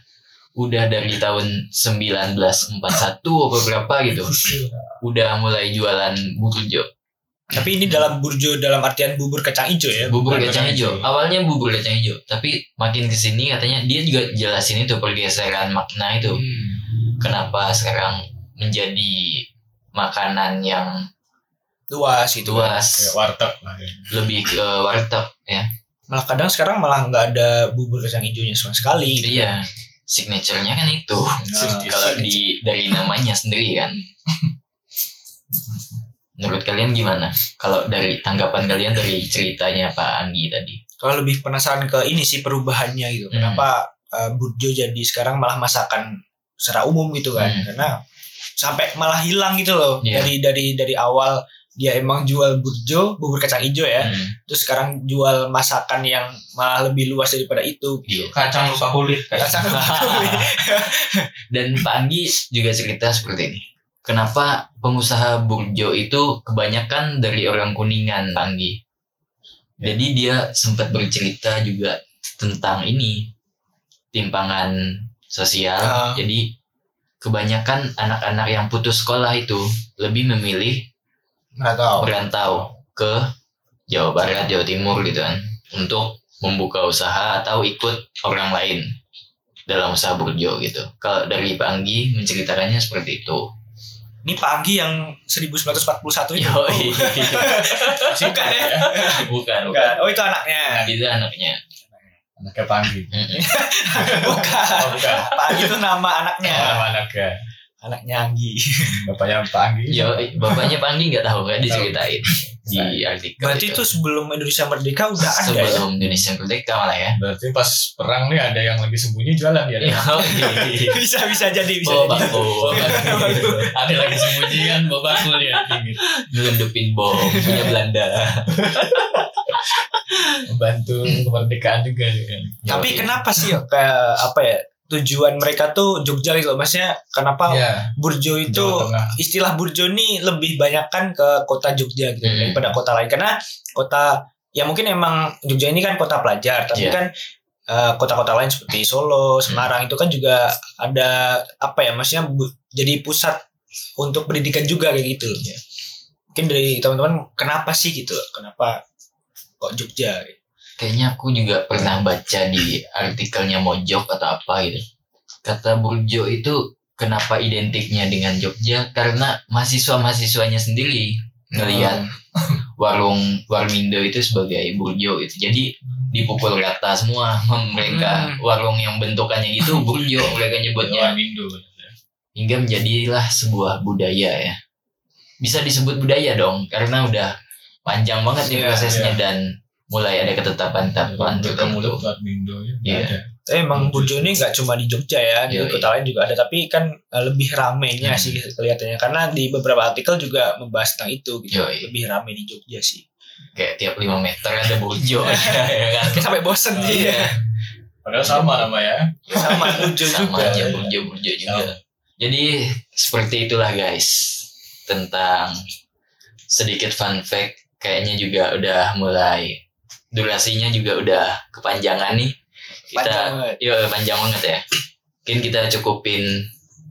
udah dari tahun 1941 atau berapa gitu, udah mulai jualan Burjo. Tapi ini dalam burjo dalam artian bubur kacang hijau ya. bubur kacang kacang hijau. Awalnya bubur kacang hijau, tapi makin ke sini katanya dia juga jelasin itu pergeseran makna itu. Kenapa sekarang menjadi makanan yang Luas itu. luas, Kayak warteg ya. lebih ke warteg ya. Malah kadang sekarang malah nggak ada bubur kacang hijaunya sama sekali. Iya, signaturenya kan itu. Nah, Kalau di dari namanya sendiri kan. Menurut kalian gimana? Kalau dari tanggapan kalian dari ceritanya Pak Anggi tadi? Kalau lebih penasaran ke ini sih perubahannya gitu. Hmm. Kenapa uh, burjo jadi sekarang malah masakan secara umum gitu kan? Hmm. Karena sampai malah hilang gitu loh Iya. dari dari dari awal dia emang jual burjo bubur kacang hijau ya Hmm, terus sekarang jual masakan yang malah lebih luas daripada itu iya. kacang lupa kulit kacang Dan Pak Anggi juga cerita seperti ini. Kenapa pengusaha Burjo itu kebanyakan dari orang Kuningan, Pak Anggi? Jadi dia sempat bercerita juga tentang ini timpangan sosial. Ah. Jadi kebanyakan anak-anak yang putus sekolah itu lebih memilih tahu merantau ke Jawa Barat, Jawa Timur gitu kan untuk membuka usaha atau ikut orang lain dalam usaha burjo gitu. Kalau dari Pak Anggi menceritakannya seperti itu. ini pagi yang 1941 itu Yoi. bukan ya bukan, bukan. bukan oh itu anaknya Itu anaknya. Anaknya Panggi. Mm-mm. bukan Oh, bukan. Pagi itu nama anaknya Nama anaknya. Anaknya Anggi Bapaknya Pak Anggi. Yo, bapaknya Pak Anggi nggak tahu kan diceritain di artikel. berarti itu sebelum Indonesia merdeka udah ada ya sebelum Indonesia merdeka malah ya. Berarti pas perang nih ada yang lagi sembunyi jualan ya. Yoi. bisa bisa jadi bisa Bawa jadi bakul, ada lagi sembunyi kan bawa bakul ya. nyelundupin bom punya Belanda. Membantu kemerdekaan juga ya. kan. tapi Yoi. kenapa sih ya kayak apa ya tujuan mereka tuh Jogja gitu loh maksudnya kenapa Ya, Burjo itu istilah Burjo ini lebih banyak kan ke kota Jogja gitu Hmm. daripada kota lain karena kota ya mungkin emang Jogja ini kan kota pelajar tapi Iya. kan eh, kota-kota lain seperti Solo, Semarang itu kan juga ada apa ya maksudnya bu- jadi pusat untuk pendidikan juga kayak gitu. Iya. Mungkin dari teman-teman kenapa sih gitu? Kenapa kok Jogja? Kayaknya aku juga pernah baca di artikelnya Mojok atau apa gitu. Kata Burjo itu kenapa identiknya dengan Jogja karena mahasiswa-mahasiswanya sendiri ngelihat warung Warmindo itu sebagai Burjo gitu. Jadi dipukul rata semua mereka Hmm. warung yang bentukannya gitu Burjo mereka nyebutnya Jawa Indo. hingga menjadilah sebuah budaya ya. Bisa disebut budaya dong karena udah panjang banget nih Iya, prosesnya dan mulai ada ketetapan-ketetapan Bertemu tertentu. Jawa Indo ya. Iya. Ada. Tapi emang Burjo ini nggak cuma di Jogja ya, di Iya, kota lain juga ada. Tapi kan eh, lebih ramenya Hmm. sih kelihatannya karena di beberapa artikel juga membahas tentang itu gitu. Yoi. Lebih rame di Jogja sih. Kayak tiap 5 meter ada burjo ya kan. Kayak sampai bosen sih. Iya. Padahal sama namanya. Sama Burjo Sama juga. aja burjo-burjo juga. Sama. Jadi seperti itulah guys tentang sedikit fun fact kayaknya juga udah mulai durasinya juga udah kepanjangan nih. Panjang Kita banget. Iya panjang banget ya. Mungkin kita cukupin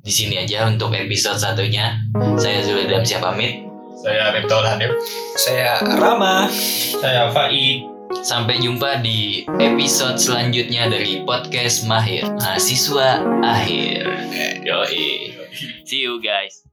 di sini aja untuk episode satunya. Saya Zulidam siap pamit. Saya Riptol Hanif. Saya Rama. saya Fai Sampai jumpa di episode selanjutnya dari podcast Mahir Mahasiswa Akhir. Yoi. See you guys.